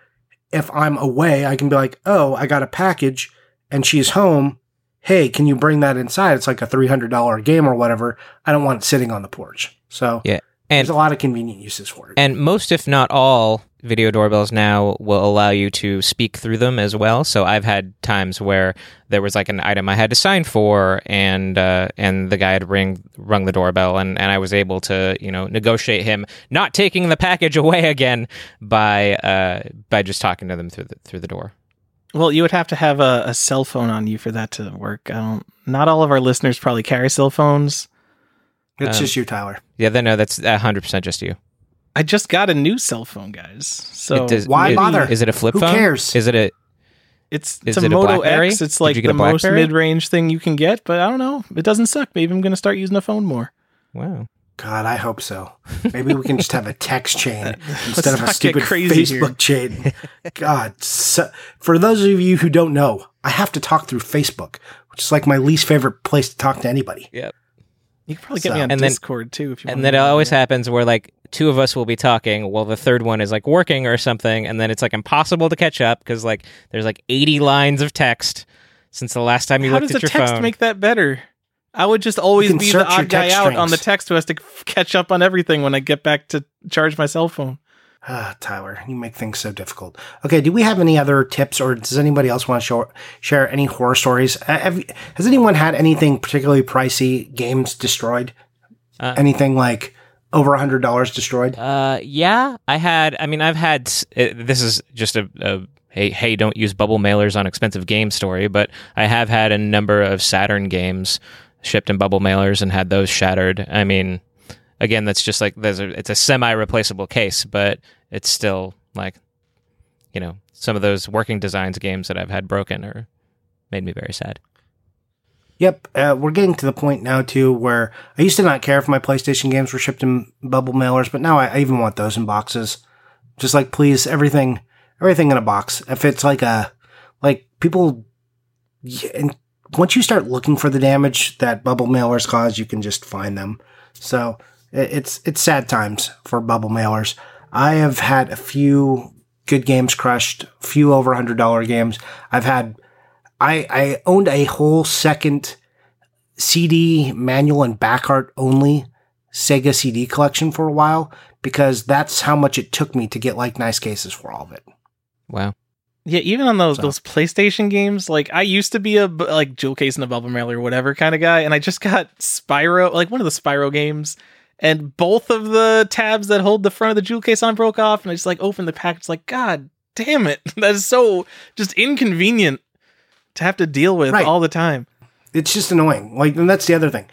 if I'm away, I can be like, oh, I got a package and she's home hey, can you bring that inside? It's like a $300 game or whatever. I don't want it sitting on the porch. So yeah. And, there's a lot of convenient uses for it. And most, if not all, video doorbells now will allow you to speak through them as well. So I've had times where there was like an item I had to sign for, and uh, and the guy had ring rung the doorbell, and, and I was able to you know negotiate him not taking the package away again by uh, by just talking to them through the through the door. Well, you would have to have a, a, cell phone on you for that to work. I don't. Not all of our listeners probably carry cell phones. It's um, just you, Tyler. Yeah, then no, that's hundred percent just you. I just got a new cell phone, guys. So does, why it, bother? Is it a flip Who phone? Who cares? Is it a? It's it's a, it Moto a X. It's like the most mid range thing you can get, but I don't know. It doesn't suck. Maybe I'm going to start using a phone more. Wow. God, I hope so. Maybe we can just have a text chain [LAUGHS] instead of a stupid Facebook here. [LAUGHS] chain. God, so, for those of you who don't know, I have to talk through Facebook, which is like my least favorite place to talk to anybody. Yep. You can probably get so, me on Discord then, too if you. Want. And then it always happens where like two of us will be talking while the third one is like working or something, and then it's like impossible to catch up because like there's like 80 lines of text since the last time you How looked at your phone. How does a text make that better? I would just always be the odd guy out strings. on the text who has to catch up on everything when I get back to charge my cell phone. Ah, Tyler, you make things so difficult. Okay, do we have any other tips, or does anybody else want to show, share any horror stories? Uh, have, has anyone had anything particularly pricey games destroyed? Uh, anything like over a hundred dollars destroyed? Uh, yeah, I had. I mean, I've had. Uh, this is just a, a hey, hey, don't use bubble mailers on expensive game story, but I have had a number of Saturn games shipped in bubble mailers and had those shattered. I mean, again, that's just like there's a, it's a semi-replaceable case, but it's still like, you know, some of those working designs games that I've had broken or made me very sad. Yep, uh, we're getting to the point now too where I used to not care if my PlayStation games were shipped in bubble mailers, but now I, I even want those in boxes. Just like, please, everything, everything in a box. If it's like a, like people, and once you start looking for the damage that bubble mailers cause, you can just find them. So it's it's sad times for bubble mailers. I have had a few good games crushed, few over hundred dollar games. I've had I I owned a whole second CD manual and back art only Sega CD collection for a while because that's how much it took me to get like nice cases for all of it. Wow. Yeah, even on those so. those PlayStation games, like I used to be a like jewel case and a bubble mail or whatever kind of guy, and I just got Spyro, like one of the Spyro games, and both of the tabs that hold the front of the jewel case on broke off, and I just like opened the package, like God damn it, [LAUGHS] that is so just inconvenient to have to deal with right. all the time. It's just annoying. Like, and that's the other thing.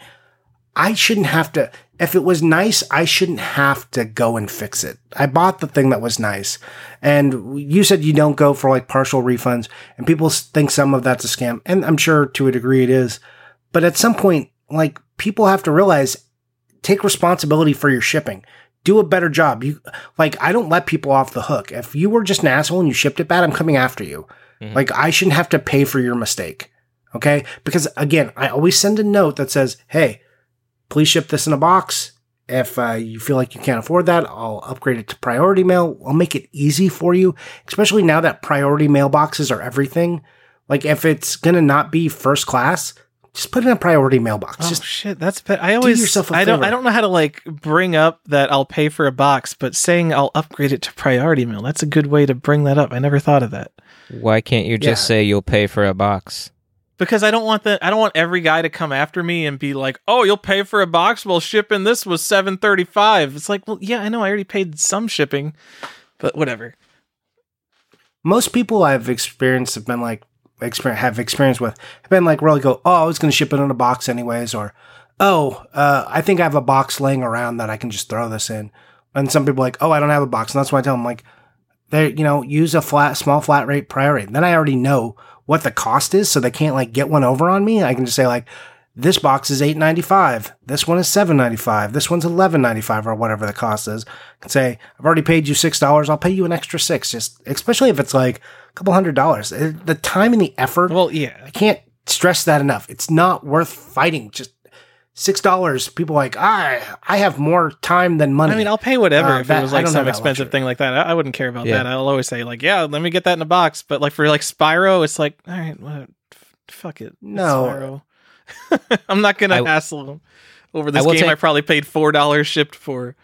I shouldn't have to. If it was nice, I shouldn't have to go and fix it. I bought the thing that was nice. And you said you don't go for like partial refunds and people think some of that's a scam. And I'm sure to a degree it is. But at some point, like people have to realize take responsibility for your shipping. Do a better job. You like I don't let people off the hook. If you were just an asshole and you shipped it bad, I'm coming after you. Mm-hmm. Like I shouldn't have to pay for your mistake. Okay? Because again, I always send a note that says, "Hey, please ship this in a box. If uh, you feel like you can't afford that, I'll upgrade it to priority mail. I'll make it easy for you, especially now that priority mailboxes are everything. Like if it's gonna not be first class, just put it in a priority mailbox. Oh just shit, that's bad. I always do yourself a I don't favor. I don't know how to like bring up that I'll pay for a box, but saying I'll upgrade it to priority mail, that's a good way to bring that up. I never thought of that. Why can't you just Yeah. say you'll pay for a box? Because I don't want the I don't want every guy to come after me and be like, "Oh, you'll pay for a box? Well, shipping this was 7.35." It's like, "Well, yeah, I know I already paid some shipping." But whatever. most people I've experienced have been like have experience with have been like really go, oh, I was going to ship it in a box anyways, or oh, uh, I think I have a box laying around that I can just throw this in. And some people are like, oh, I don't have a box, and that's why I tell them like, they you know use a flat small flat rate priority. Then I already know what the cost is, so they can't like get one over on me. I can just say like. This box is eight ninety five. This one is seven ninety five. This one's eleven ninety five, or whatever the cost is. I can say I've already paid you six dollars. I'll pay you an extra six. Just especially if it's like a couple hundred dollars. The time and the effort. Well, yeah. I can't stress that enough. It's not worth fighting. Just six dollars. People like I I have more time than money. I mean, I'll pay whatever Uh, if that- it was like some expensive luxury. thing like that. I, I wouldn't care about Yeah. that. I'll always say like, "Yeah, let me get that in a box." But like for like Spyro, it's like, all right, well, f- fuck it. No. [LAUGHS] I'm not gonna I- hassle them over this will game. I probably paid four dollars shipped for.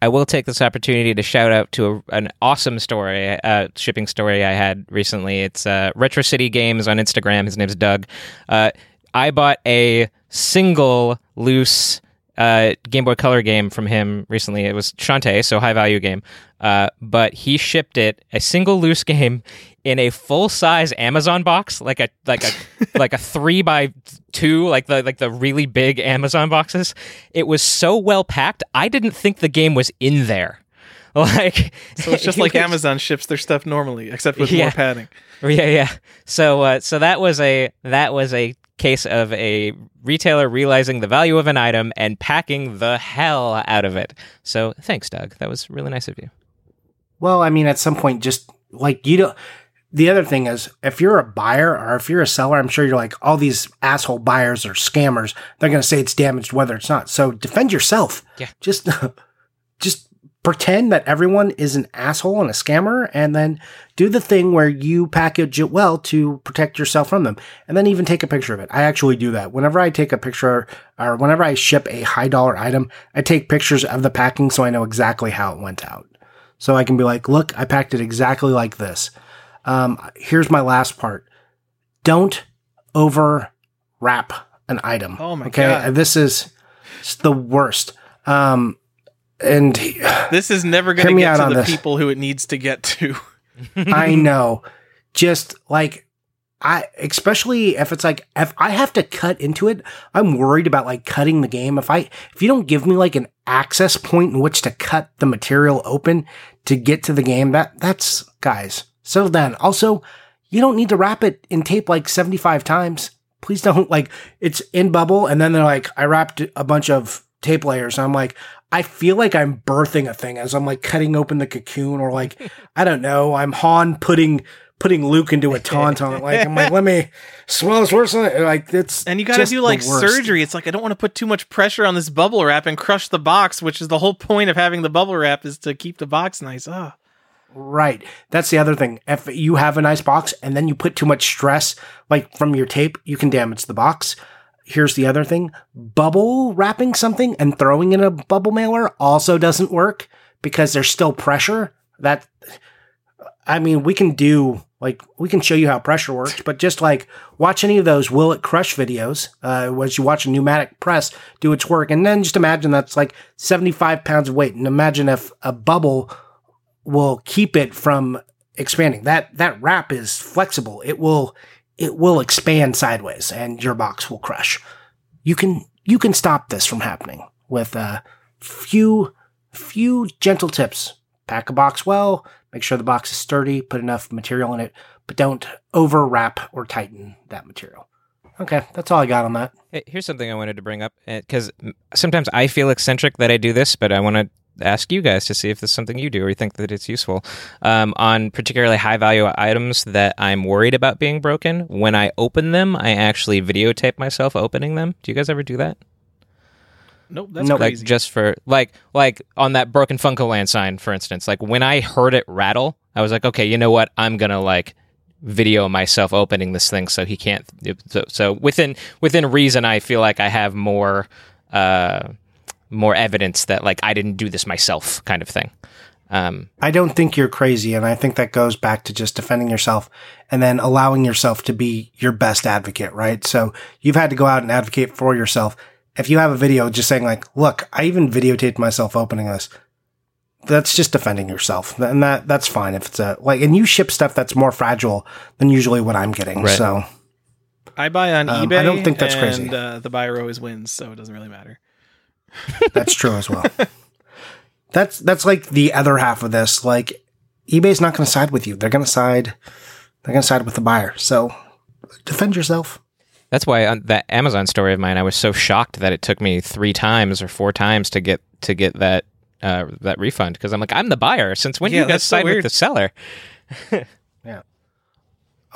I will take this opportunity to shout out to a, an awesome story, uh, shipping story I had recently. It's uh, Retro City Games on Instagram. His name's Doug. Uh, I bought a single loose uh, Game Boy Color game from him recently. It was Shantae, so high value game. Uh, but he shipped it a single loose [LAUGHS] game in a full size Amazon box, like a like a [LAUGHS] like a three by two, like the like the really big Amazon boxes. It was so well packed. I didn't think the game was in there. [LAUGHS] Like So it's just like was- Amazon ships their stuff normally, except with Yeah. more padding. Yeah, yeah. So, uh, so that was a that was a case of a retailer realizing the value of an item and packing the hell out of it. So, thanks, Doug. That was really nice of you. Well, I mean, at some point, just like you don't. The other thing is, if you're a buyer or if you're a seller, I'm sure you're like, all these asshole buyers or scammers, they're going to say it's damaged, whether it's not. So defend yourself. Yeah. Just, [LAUGHS] just pretend that everyone is an asshole and a scammer, and then do the thing where you package it well to protect yourself from them. And then even take a picture of it. I actually do that. Whenever I take a picture or whenever I ship a high dollar item, I take pictures of the packing so I know exactly how it went out. So I can be like, look, I packed it exactly like this. Um, here's my last part. Don't over wrap an item. Oh my okay? God. This is the worst. Um, and This is never going to get to the this. people who it needs to get to. [LAUGHS] I know. Just like I especially if it's like if I have to cut into it, I'm worried about like cutting the game. If I if you don't give me like an access point in which to cut the material open to get to the game, that that's guys, So then Also, you don't need to wrap it in tape like 75 times. Please don't like it's in bubble and then they're like I wrapped a bunch of tape layers. And I'm like I feel like I'm birthing a thing as I'm like cutting open the cocoon or like [LAUGHS] I don't know, I'm Han putting putting Luke into a [LAUGHS] tauntaun. Like I'm like, let me smell this worse than like it's And you got to just do like surgery. It's like I don't want to put too much pressure on this bubble wrap and crush the box, which is the whole point of having the bubble wrap is to keep the box nice. Ah, Right. That's the other thing. If you have a nice box and then you put too much stress, like from your tape, you can damage the box. Here's the other thing bubble wrapping something and throwing in a bubble mailer also doesn't work because there's still pressure. That, I mean, we can do, like, we can show you how pressure works, but just like watch any of those Will It Crush videos, uh, as you watch a pneumatic press do its work. And then just imagine that's like 75 pounds of weight. And imagine if a bubble will keep it from expanding. That that wrap is flexible. It will it will expand sideways and your box will crush. You can you can stop this from happening with a few few gentle tips. Pack a box well, make sure the box is sturdy, put enough material in it, but don't over wrap or tighten that material. Okay, that's all I got on that. Hey, here's something I wanted to bring up eh, because sometimes I feel eccentric that I do this, but I want to ask you guys to see if this is something you do or you think that it's useful um, on particularly high value items that I'm worried about being broken. When I open them, I actually videotape myself opening them. Do you guys ever do that? Nope, that's Nope. like just for like like on that broken Funko Land sign, for instance. Like when I heard it rattle, I was like, okay, you know what? I'm gonna like video myself opening this thing so he can't. So, so within within reason, I feel like I have more uh more evidence that like I didn't do this myself, kind of thing. Um, I don't think you're crazy. And I think that goes back to just defending yourself and then allowing yourself to be your best advocate, right? So you've had to go out and advocate for yourself. If you have a video just saying like, look, I even videotaped myself opening this. That's just defending yourself. And that, that's fine if it's a, like, and you ship stuff that's more fragile than usually what I'm getting. Right. So I buy on Um, eBay. I don't think that's and, crazy. Uh, the buyer always wins, so it doesn't really matter. [LAUGHS] that's true as well. That's, that's like the other half of this. Like eBay's not going to side with you. They're going to side, they're going to side with the buyer. So defend yourself. That's why on that Amazon story of mine, I was so shocked that it took me three times or four times to get to get that uh, that refund because I'm like, I'm the buyer. Since when do Yeah, you guys that's so side with the seller? [LAUGHS] Yeah.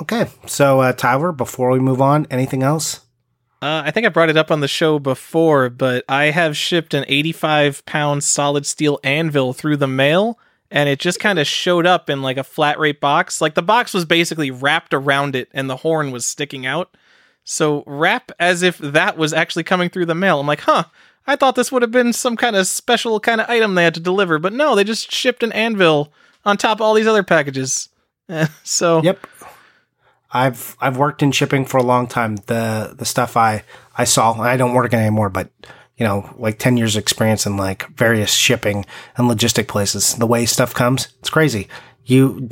Okay, so uh, Tyler, before we move on, anything else? Uh, I think I brought it up on the show before, but I have shipped an 85 pound solid steel anvil through the mail, and it just kind of showed up in like a flat rate box. Like the box was basically wrapped around it, and the horn was sticking out. So wrap as if that was actually coming through the mail. I'm like, huh. I thought this would have been some kind of special kind of item they had to deliver, but no, they just shipped an anvil on top of all these other packages. [LAUGHS] So Yep. I've I've worked in shipping for a long time. The the stuff I I saw, I don't work anymore, but you know, like ten years experience in like various shipping and logistic places. The way stuff comes, it's crazy. You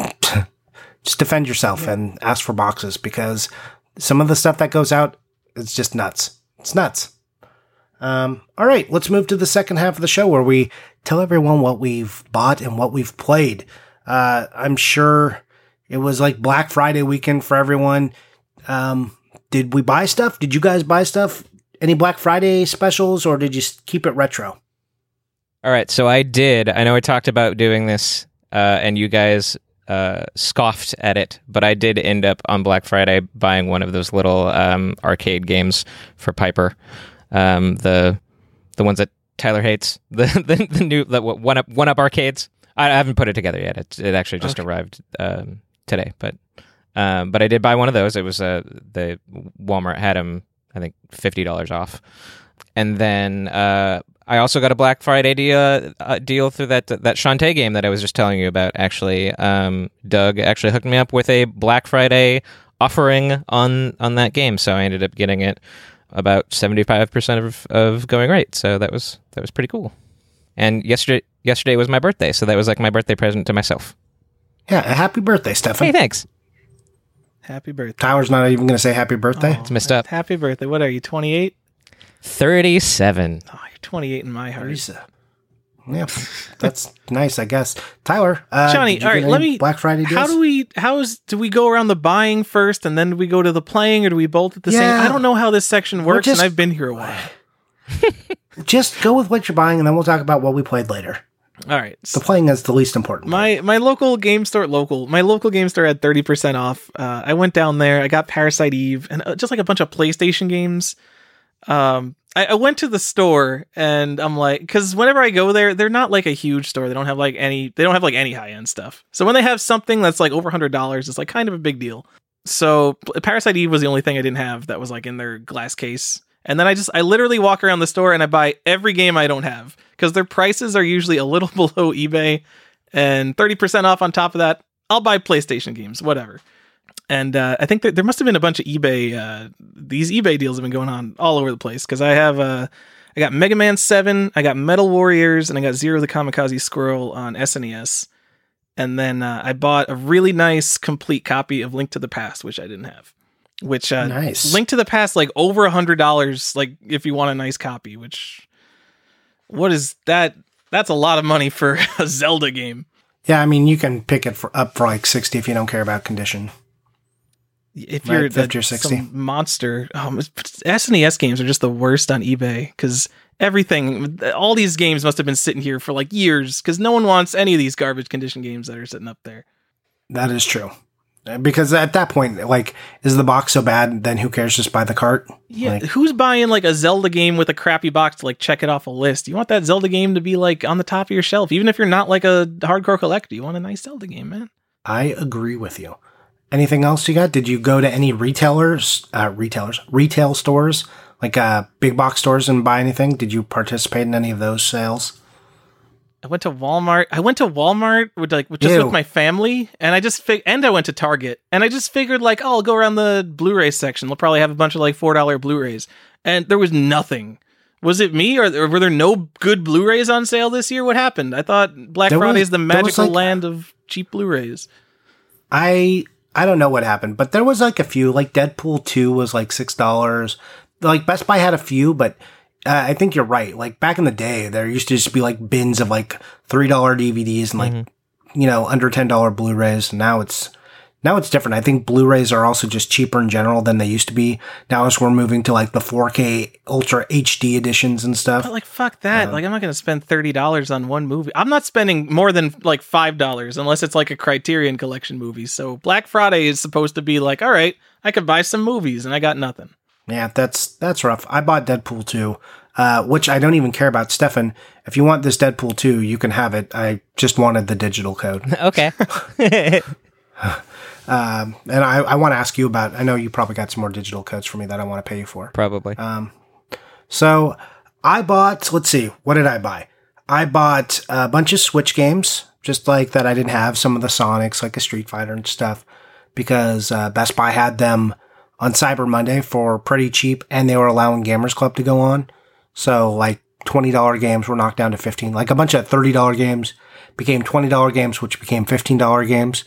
[LAUGHS] just defend yourself and ask for boxes because some of the stuff that goes out is just nuts. It's nuts. Um, all right, let's move to the second half of the show where we tell everyone what we've bought and what we've played. Uh, I'm sure it was like Black Friday weekend for everyone. Um, did we buy stuff? Did you guys buy stuff? Any Black Friday specials, or did you keep it retro? All right, so I did. I know I talked about doing this, uh, and you guys uh, scoffed at it, but I did end up on Black Friday buying one of those little um, arcade games for Piper, um, the the ones that Tyler hates, [LAUGHS] the the, the new the one up one up arcades. I, I haven't put it together yet. It, it actually just Okay. arrived um, today, but um, but I did buy one of those. It was uh, the Walmart had them, I think, fifty dollars off, and then uh, I also got a Black Friday deal uh, deal through that that Shantae game that I was just telling you about. Actually, um, Doug actually hooked me up with a Black Friday offering on on that game, so I ended up getting it about seventy five percent of of going rate. So that was that was pretty cool. And yesterday yesterday was my birthday, so that was like my birthday present to myself. Yeah, a happy birthday, Stefan. Hey, thanks. happy birthday. Tyler's not even going to say happy birthday. It's messed up. Happy birthday. What are you, 28? Thirty seven. Oh, you're 28 in my heart. Teresa. Yeah, that's nice, I guess. Tyler, uh, Johnny, did you all get right, let me. Black Friday deals. How do we? How is? Do we go around the buying first, and then do we go to the playing, or do we both at the same? Yeah. I don't know how this section works, just- and I've been here a while. [LAUGHS] just go with what you're buying, and then we'll talk about what we played later. All right. The playing is the least important. My my local game store, local my local game store had thirty percent off. Uh, I went down there. I got Parasite Eve and uh, just like a bunch of PlayStation games. Um, I, I went to the store and I'm like, because whenever I go there, they're not like a huge store. They don't have like any. They don't have like any high end stuff. So when they have something that's like over hundred dollars, it's like kind of a big deal. So Parasite Eve was the only thing I didn't have that was like in their glass case. And then I just I literally walk around the store and I buy every game I don't have because their prices are usually a little [LAUGHS] below eBay and 30% off on top of that. I'll buy PlayStation games, whatever. And uh, I think that there must have been a bunch of eBay uh, these eBay deals have been going on all over the place because I have uh, I got Mega Man 7, I got Metal Warriors, and I got Zero the Kamikaze Squirrel on SNES. And then uh, I bought a really nice complete copy of Link to the Past, which I didn't have. Which uh, Nice. Link to the Past, like over a hundred dollars, like if you want a nice copy. Which, what is that? That's a lot of money for [LAUGHS] a Zelda game. yeah, I mean, you can pick it for up for like sixty if you don't care about condition. If you're 50 or 60. some monster, um, SNES games are just the worst on eBay because everything, all these games must have been sitting here for like years because no one wants any of these garbage condition games that are sitting up there. That is true. Because at that point, like, is the box so bad? Then who cares? Just buy the cart. Yeah, Like, who's buying like a Zelda game with a crappy box to like check it off a list? You want that Zelda game to be like on the top of your shelf, even if you're not like a hardcore collector. You want a nice Zelda game, man. I agree with you. Anything else you got? Did you go to any retailers, uh, retailers, retail stores, like uh, big box stores, and buy anything? Did you participate in any of those sales? I went to Walmart. I went to Walmart with like with- just Ew. with my family, and I just fig- and I went to Target, and I just figured like, oh, I'll go around the Blu-ray section. They'll probably have a bunch of like four dollar Blu-rays, and there was nothing. Was it me, or, or were there no good Blu-rays on sale this year? What happened? I thought Black There was- Friday is the magical like- land of cheap Blu-rays. I I don't know what happened, but there was like a few. Like Deadpool two was like six dollars. Like Best Buy had a few, but uh, I think you're right. Like back in the day, there used to just be like bins of like three dollar DVDs and like you know under ten dollar Blu-rays. Now it's now it's different. I think Blu-rays are also just cheaper in general than they used to be. Now as we're moving to like the 4K Ultra HD editions and stuff. But like, fuck that! like, I'm not gonna spend thirty dollars on one movie. I'm not spending more than like five dollars unless it's like a Criterion Collection movie. So Black Friday is supposed to be like, all right, I could buy some movies, and I got nothing. Yeah, that's that's rough. I bought Deadpool 2, uh, which I don't even care about. Stefan, if you want this Deadpool 2, you can have it. I just wanted the digital code. [LAUGHS] Okay. [LAUGHS] and I, I want to ask you about, I know you probably got some more digital codes for me that I want to pay you for. Probably. So I bought, let's see, what did I buy? I bought a bunch of Switch games, just like that I didn't have some of the Sonics, like a Street Fighter and stuff, because uh, Best Buy had them on Cyber Monday for pretty cheap, and they were allowing Gamers Club to go on. So like twenty dollar games were knocked down to fifteen. Like a bunch of thirty dollar games became twenty dollar games, which became fifteen dollar games.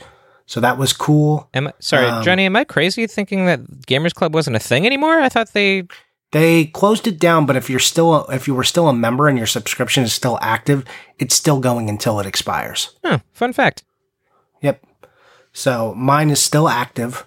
So that was cool. am I, sorry, um, Johnny, am I crazy thinking that Gamers Club wasn't a thing anymore? I thought they. They closed it down, but if you're still if you were still a member and your subscription is still active, it's still going until it expires. Huh, fun fact. Yep. So mine is still active.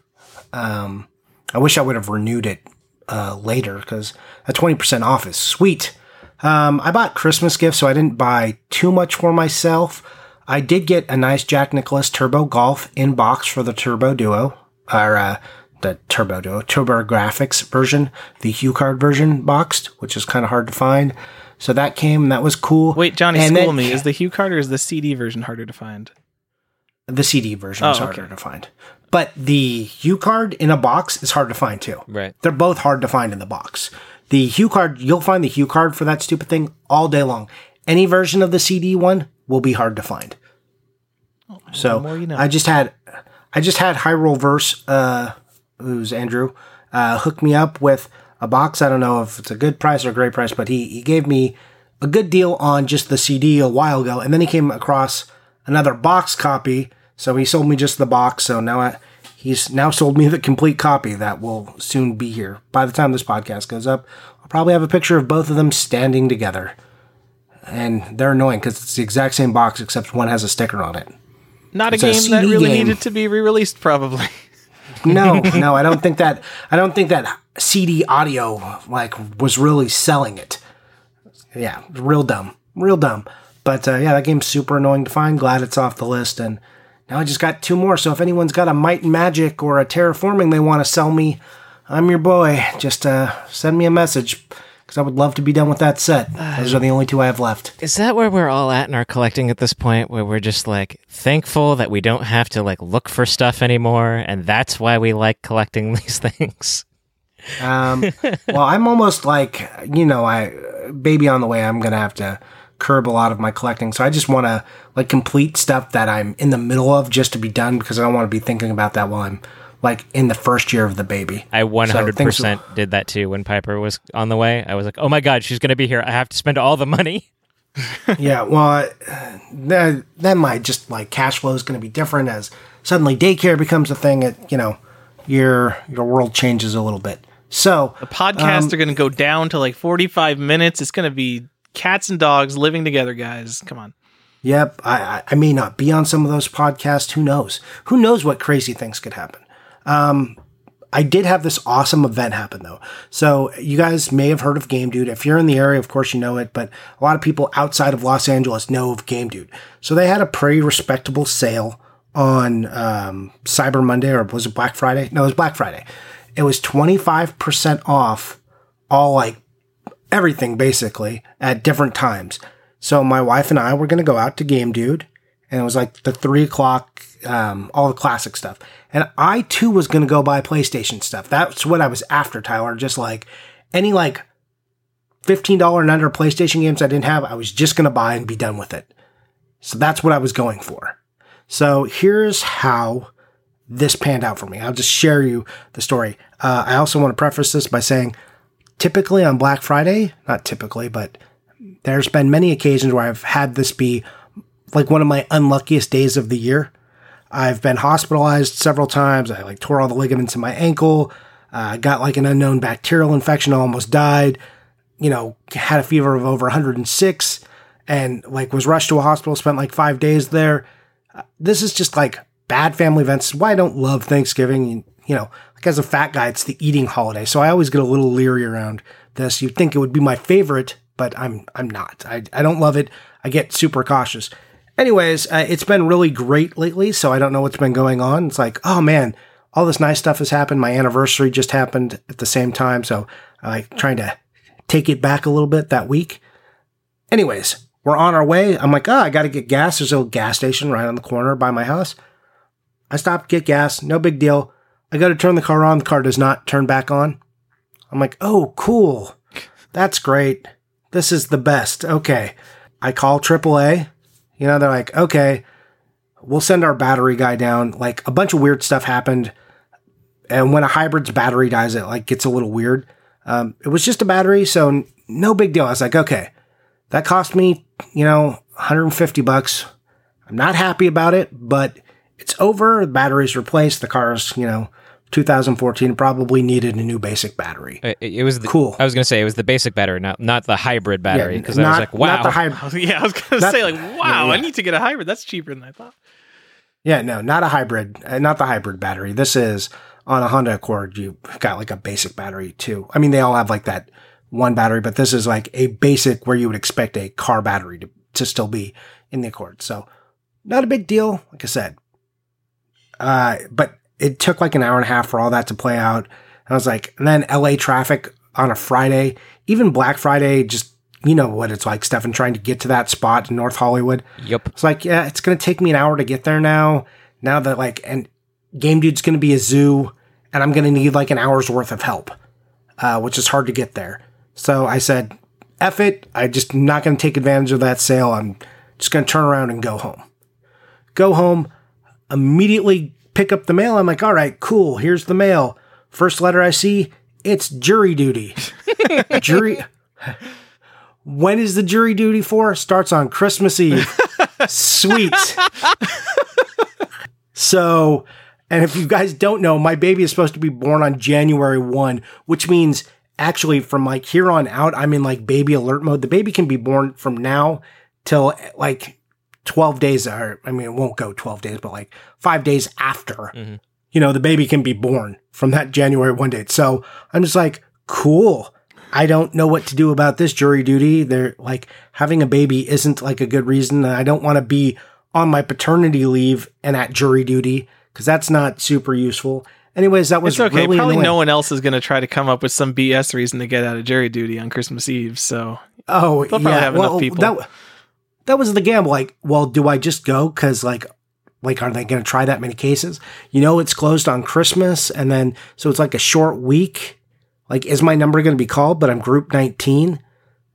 Um, I wish I would have renewed it uh, later because a twenty percent off is sweet. Um, I bought Christmas gifts, so I didn't buy too much for myself. I did get a nice Jack Nicklaus Turbo Golf in box for the Turbo Duo, or uh, the Turbo Duo, TurboGrafx version, the HuCard version boxed, which is kind of hard to find. So that came, and that was cool. Wait, Johnny, And school then- me. Is the HuCard or is the CD version harder to find? The CD version is Oh, harder okay. to find. But the HuCard in a box is hard to find too. Right. They're both hard to find in the box. The HuCard, you'll find the HuCard for that stupid thing all day long. Any version of the CD one will be hard to find. so more you know. I just had, I just had Hyrule Verse, uh, who's Andrew, uh, hook me up with a box. I don't know if it's a good price or a great price, but he, he gave me a good deal on just the CD a while ago. And then he came across another box copy. So he sold me just the box. So now I, he's now sold me the complete copy that will soon be here. By the time this podcast goes up, I'll probably have a picture of both of them standing together. And they're annoying because it's the exact same box except one has a sticker on it. Not a It's a game that really game. needed to be re-released, probably. [LAUGHS] No, [LAUGHS] no, I don't think that. I don't think that CD audio like was really selling it. Yeah, real dumb, real dumb. But uh, yeah, that game's super annoying to find. Glad it's off the list, and now I just got two more. So if anyone's got a Might and Magic or a Terraforming they want to sell me, I'm your boy. Just uh, send me a message because I would love to be done with that set. Those are the only two I have left. Is that where we're all at in our collecting at this point, where we're just like thankful that we don't have to like look for stuff anymore, and that's why we like collecting [LAUGHS] these things? Um, well, I'm almost like you know, I baby on the way. I'm gonna have to curb a lot of my collecting, so I just want to like complete stuff that I'm in the middle of just to be done because I don't want to be thinking about that while I'm like in the first year of the baby. I 100% things- did that too when Piper was on the way. I was like, oh my god, she's going to be here. I have to spend all the money. [LAUGHS] [LAUGHS] yeah, well, uh, then then my just like cash flow is going to be different as suddenly daycare becomes a thing. It you know, your your world changes a little bit. So The podcasts Um, are going to go down to like 45 minutes. It's going to be cats and dogs living together, guys. Come on. Yep, I, I may not be on some of those podcasts. Who knows? Who knows what crazy things could happen? Um, I did have this awesome event happen though. So you guys may have heard of Game Dude. If you're in the area, of course you know it, but a lot of people outside of Los Angeles know of Game Dude. So they had a pretty respectable sale on um, Cyber Monday or was it Black Friday? No, it was Black Friday. It was 25% off all like everything basically at different times. So my wife and I were going to go out to Game Dude and it was like the three o'clock, um, all the classic stuff. And I too was going to go buy PlayStation stuff. That's what I was after, Tyler. Just like any like $15 and under PlayStation games I didn't have, I was just going to buy and be done with it. So that's what I was going for. So here's how this panned out for me. I'll just share you the story. Uh, I also want to preface this by saying, typically on Black Friday, not typically, but there's been many occasions where I've had this be like one of my unluckiest days of the year. I've been hospitalized several times. I like tore all the ligaments in my ankle. Uh, got like an unknown bacterial infection. I almost died. You know, had a fever of over 106 and like was rushed to a hospital, spent like five days there. Uh, this is just like bad family events. Why I don't love Thanksgiving. You know, like as a fat guy, it's the eating holiday. So I always get a little leery around this. You'd think it would be my favorite, but I'm, I'm not. I, I don't love it. I get super cautious. Anyways, uh, it's been really great lately, so I don't know what's been going on. It's like, oh man, all this nice stuff has happened. My anniversary just happened at the same time, so I'm like trying to take it back a little bit that week. Anyways, we're on our way. I'm like, oh, I got to get gas. There's a little gas station right on the corner by my house. I stop, get gas, no big deal. I go to turn the car on. The car does not turn back on. I'm like, oh, cool. That's great. This is the best. Okay. I call AAA. You know, they're like, okay, we'll send our battery guy down. Like a bunch of weird stuff happened. And when a hybrid's battery dies, it like gets a little weird. Um, it was just a battery, so no big deal. I was like, okay, that cost me, you know, 150 bucks. I'm not happy about it, but it's over. The battery's replaced. The car's, you know, 2014 probably needed a new basic battery. It, it was the, cool. I was going to say it was the basic battery, not not the hybrid battery. Because [LAUGHS] yeah, I was like, wow. Not the hybrid. yeah, I was going to say like, wow, yeah, yeah. I need to get a hybrid. That's cheaper than I thought. Yeah, no, not a hybrid, uh, not the hybrid battery. This is on a Honda Accord. You got like a basic battery too. I mean, they all have like that one battery, but this is like a basic where you would expect a car battery to to still be in the Accord. So not a big deal. Like I said, uh, but it took like an hour and a half for all that to play out. And I was like, and then LA traffic on a Friday, even Black Friday, just, you know what it's like, Stefan, trying to get to that spot in North Hollywood. Yep. It's like, yeah, it's going to take me an hour to get there now. Now that like, and Game Dude's going to be a zoo and I'm going to need like an hour's worth of help, uh, which is hard to get there. So I said, F it. I'm just not going to take advantage of that sale. I'm just going to turn around and go home. Go home, immediately pick up the mail. I'm like, all right, cool. Here's the mail. First letter I see, it's jury duty. [LAUGHS] jury. When is the jury duty for? Starts on Christmas Eve. Sweet. so, and if you guys don't know, my baby is supposed to be born on January 1, which means actually from like here on out, I'm in like baby alert mode. The baby can be born from now till like 12 days or I mean it won't go 12 days but like 5 days after mm-hmm. you know the baby can be born from that January 1 date. So I'm just like cool. I don't know what to do about this jury duty. They're like having a baby isn't like a good reason. I don't want to be on my paternity leave and at jury duty because that's not super useful. Anyways, that was it's okay. Really Probably annoying. no one else is going to try to come up with some BS reason to get out of jury duty on Christmas Eve. So oh, they'll probably yeah. have well, enough people. That, that was the gamble. Like, well, do I just go? Cause like, like, are they going to try that many cases? You know, it's closed on Christmas. And then, so it's like a short week. Like, is my number going to be called? But I'm group 19.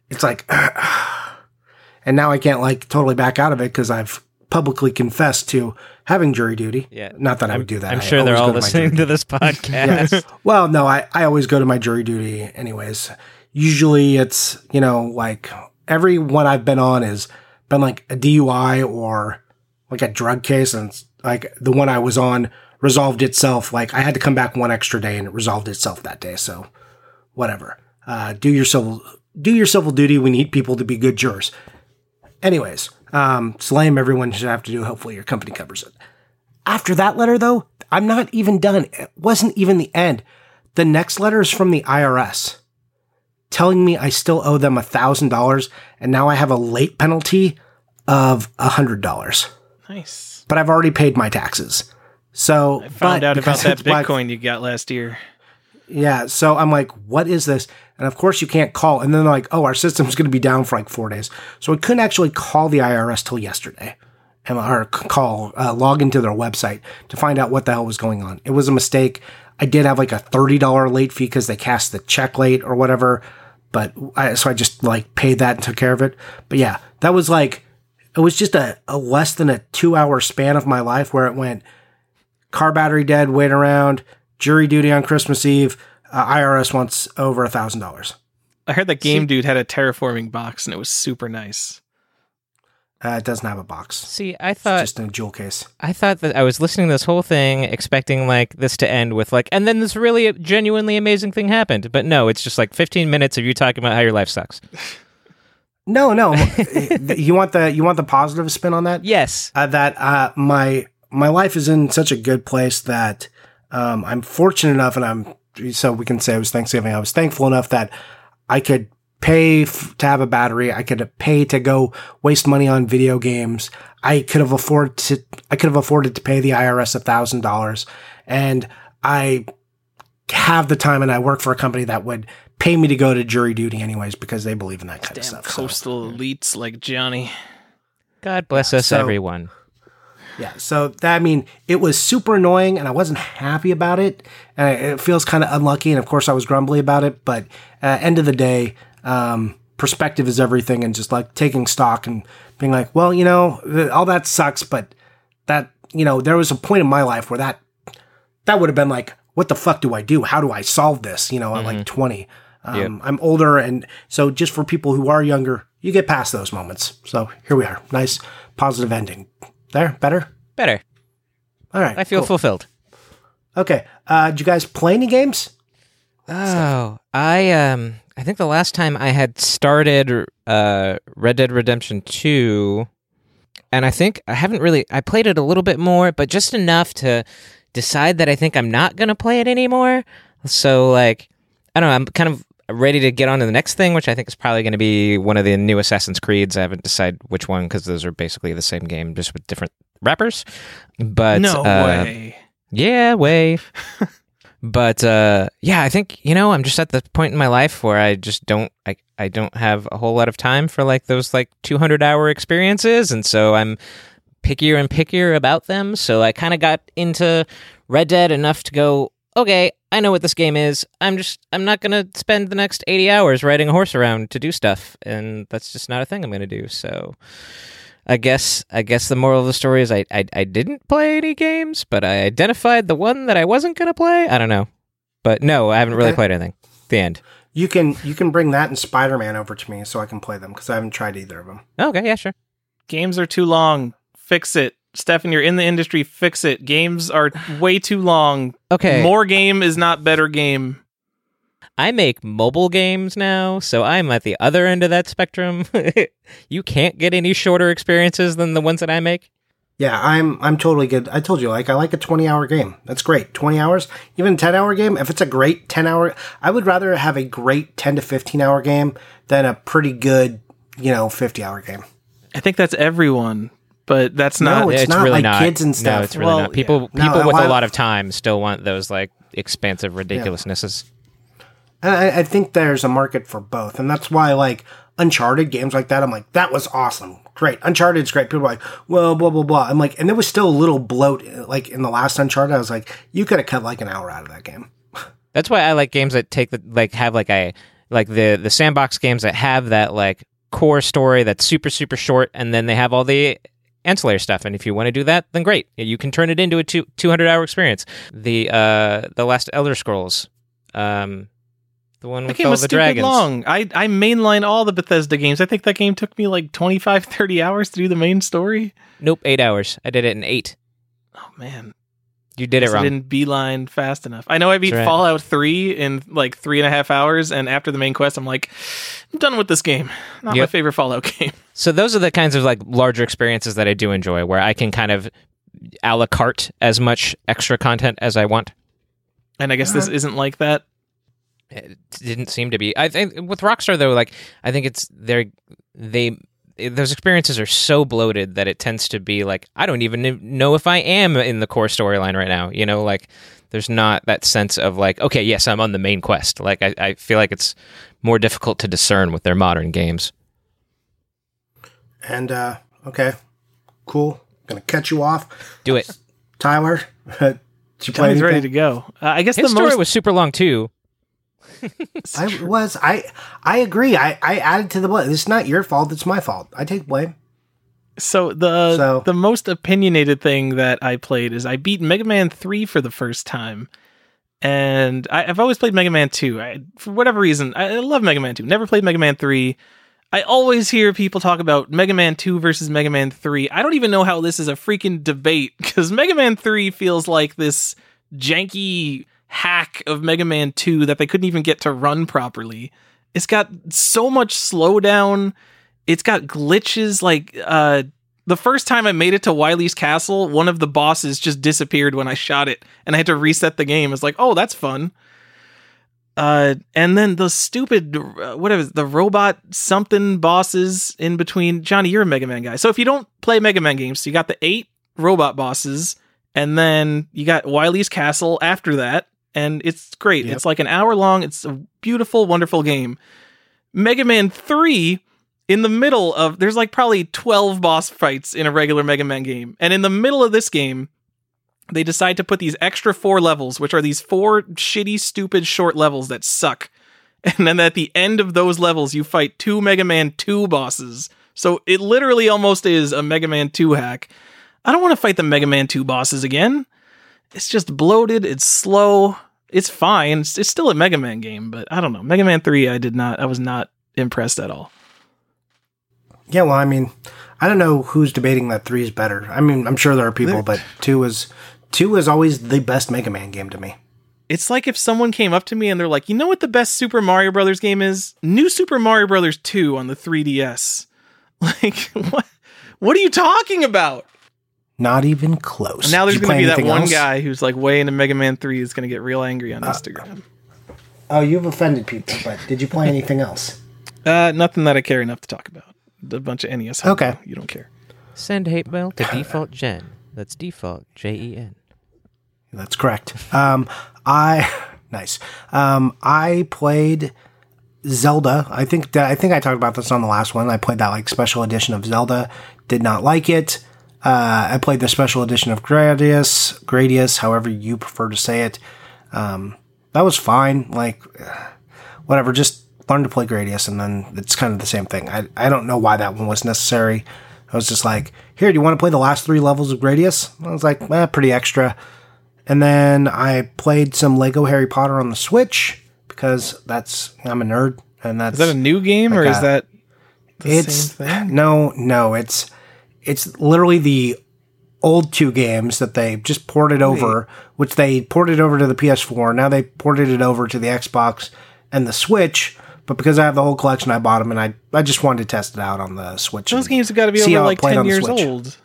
It's like, [SIGHS] and now I can't like totally back out of it because I've publicly confessed to having jury duty. Yeah. Not that I would do that. I'm sure they're all listening to, to this [LAUGHS] podcast. yes. Well, no, I, I always go to my jury duty anyways. Usually it's, you know, like every one I've been on is been like a DUI or like a drug case and like the one I was on resolved itself. Like I had to come back one extra day and it resolved itself that day. So whatever. Uh, do your civil, do your civil duty. We need people to be good jurors. Anyways, um, slam everyone should have to do. Hopefully your company covers it. After that letter though, I'm not even done. It wasn't even the end. The next letter is from the IRS telling me I still owe them $1,000 and now I have a late penalty of $100. Nice. but I've already paid my taxes. So I found out about that Black- Bitcoin you got last year. yeah, so I'm like, what is this? And of course, you can't call. And then they're like, oh, our system's going to be down for like four days. So I couldn't actually call the IRS till yesterday, and or call uh, log into their website to find out what the hell was going on. It was a mistake. I did have like a thirty dollar late fee because they cast the check late or whatever. But I, so I just like paid that and took care of it. But yeah, that was like it was just a, a less than a two hour span of my life where it went car battery dead, wait around, jury duty on Christmas Eve. Uh, IRS wants over a thousand dollars. I heard that Game Dude had a terraforming box and it was super nice. Uh, it doesn't have a box. See, I It's thought just in a jewel case. I thought that I was listening to this whole thing expecting like this to end with like and then this really genuinely amazing thing happened. But no, it's just like 15 minutes of you talking about how your life sucks. No, no. [LAUGHS] you want the you want the positive spin on that? Yes. uh, that uh, my my life is in such a good place that um, I'm fortunate enough, and I'm so we can say it was Thanksgiving. I was thankful enough that I could pay f- to have a battery. I could pay to go waste money on video games. I could have afforded to I could have afforded to pay the IRS a thousand dollars, and I have the time, and I work for a company that would pay me to go to jury duty anyways because they believe in that kind Damn of stuff. So- coastal elites like Johnny. God bless us So- everyone. Yeah, so that I mean, it was super annoying, and I wasn't happy about it. And it feels kind of unlucky, and of course, I was grumbly about it. But uh, end of the day, um, perspective is everything, and just like taking stock and being like, well, you know, all that sucks, but that you know, there was a point in my life where that that would have been like, what the fuck do I do? How do I solve this? You know, at like twenty. Um, I'm older, and so just for people who are younger, you get past those moments. So here we are, nice positive ending. There, better. Better. All right. I feel cool. fulfilled. Okay. Uh, did you guys play any games? Oh, I um I think the last time I had started uh Red Dead Redemption 2 and I think I haven't really I played it a little bit more, but just enough to decide that I think I'm not going to play it anymore. So like I don't know, I'm kind of ready to get on to the next thing, which I think is probably going to be one of the new Assassin's Creeds. I haven't decided which one because those are basically the same game, just with different wrappers. But no uh, way. yeah, way. [LAUGHS] but uh, yeah, I think you know I'm just at the point in my life where I just don't I I don't have a whole lot of time for like those like 200 hour experiences, and so I'm pickier and pickier about them. So I kind of got into Red Dead enough to go, okay, I know what this game is. I'm just I'm not gonna spend the next 80 hours riding a horse around to do stuff, and that's just not a thing I'm gonna do. So. I guess I guess the moral of the story is I, I I didn't play any games, but I identified the one that I wasn't gonna play. I don't know, but no, I haven't really Okay. played anything. The end. You can you can bring that and Spider Man over to me so I can play them because I haven't tried either of them. Okay, yeah, sure. Games are too long. Fix it. Stefan, you're in the industry. Fix it. Games are way too long. Okay, More game is not better game. I make mobile games now, so I'm at the other end of that spectrum. [LAUGHS] you can't get any shorter experiences than the ones that I make. Yeah, I'm I'm totally good. I told you like I like a 20 hour game. That's great. 20 hours, even a 10 hour game. If it's a great 10 hour, I would rather have a great 10 to 15 hour game than a pretty good you know 50 hour game. I think that's everyone, but that's No, not. it's not really like not. kids and stuff. No, it's really Well, not. People yeah. people No, with why- a lot of time still want those like expansive ridiculousnesses. And I, I think there's a market for both, and that's why like Uncharted games like that. I'm like that was awesome, great. Uncharted's great. People are like, well, blah blah blah. I'm like, and there was still a little bloat like in the last Uncharted. I was like, you could have cut like an hour out of that game. [LAUGHS] That's why I like games that take the like have like a like the the sandbox games that have that like core story that's super super short, and then they have all the ancillary stuff. And if you want to do that, then great, you can turn it into a two two hundred hour experience. The uh the last Elder Scrolls, um, the one That with game all was the stupid dragons. long. I, I mainline all the Bethesda games. I think that game took me like 25, [LAUGHS] 30 hours to do the main story. Nope, eight hours. I did it in eight. Oh, man. You did it I wrong. didn't beeline fast enough. I know I beat right. Fallout 3 in like three and a half hours, and after the main quest, I'm like, I'm done with this game. Not my favorite Fallout [LAUGHS] game. So those are the kinds of like larger experiences that I do enjoy, where I can kind of a la carte as much extra content as I want. And I guess this uh-huh. isn't like that. It didn't seem to be. I think with Rockstar though, like I think it's they're they those experiences are so bloated that it tends to be like I don't even know if I am in the core storyline right now. You know, like there's not that sense of like, okay, yes, I'm on the main quest. Like I, I feel like it's more difficult to discern with their modern games. And uh okay, cool. Gonna cut you off. Do it, Tyler. [LAUGHS] Did you play Johnny's ready to go. Uh, I guess His the story most was super long too. [LAUGHS] I was. I I agree. I I added to the blame. It's not your fault. It's my fault. I take blame. So the So- the most opinionated thing that I played is I beat Mega Man three for the first time, and I, I've always played Mega Man two. I, for whatever reason, I, I love Mega Man two. Never played Mega Man three. I always hear people talk about Mega Man two versus Mega Man three. I don't even know how this is a freaking debate [LAUGHS] because Mega Man three feels like this janky hack of Mega Man 2 that they couldn't even get to run properly. It's got so much slowdown. It's got glitches like uh the first time I made it to Wily's castle, one of the bosses just disappeared when I shot it and I had to reset the game. It's like, "Oh, that's fun." Uh and then the stupid uh, whatever the robot something bosses in between. Johnny, you're a Mega Man guy. So if you don't play Mega Man games, you got the 8 robot bosses and then you got Wily's castle after that and it's great. Yep. It's like an hour long. It's a beautiful, wonderful game. Mega Man 3 in the middle of there's like probably 12 boss fights in a regular Mega Man game. And in the middle of this game, they decide to put these extra four levels, which are these four shitty, stupid short levels that suck. [LAUGHS] And then at the end of those levels, you fight two Mega Man 2 bosses. So it literally almost is a Mega Man 2 hack. I don't want to fight the Mega Man 2 bosses again. It's just bloated, it's slow, it's fine. It's, it's still a Mega Man game, but I don't know. Mega Man 3, I did not, I was not impressed at all. Yeah, well, I mean, I don't know who's debating that three is better. I mean, I'm sure there are people, but two is two is always the best Mega Man game to me. It's like if someone came up to me and they're like, "You know what the best Super Mario Brothers game is? New Super Mario Brothers 2 on the 3DS." [LAUGHS] Like, what what are you talking about? Not even close. And now there's going to be that one else? guy who's like way into Mega Man 3 is going to get real angry on Instagram. Oh, you've offended people, but did you play anything else? [LAUGHS] Uh, nothing that I care enough to talk about. A bunch of NES. homo. Okay. You don't care. Send hate mail [LAUGHS] to default gen. That's default J E N. That's correct. Um, I [LAUGHS] nice. Um, I played Zelda. I think that I think I talked about this on the last one. I played that like special edition of Zelda. Did not like it. Uh, I played the special edition of Gradius, Gradius, however you prefer to say it. Um, that was fine. Like, whatever. Just learn to play Gradius, and then it's kind of the same thing. I I don't know why that one was necessary. I was just like, here, do you want to play the last three levels of Gradius? I was like, eh, pretty extra. And then I played some Lego Harry Potter on the Switch because that's I'm a nerd, and that's Is that a new game or is uh, that the it's same thing? no, no, it's it's literally the old two games that they just ported over, which they ported over to the PS4. Now they ported it over to the Xbox and the Switch. But because I have the whole collection, I bought them, and I I just wanted to test it out on the Switch. Those and games have got to be see over how it like played 10 on the years Switch. old.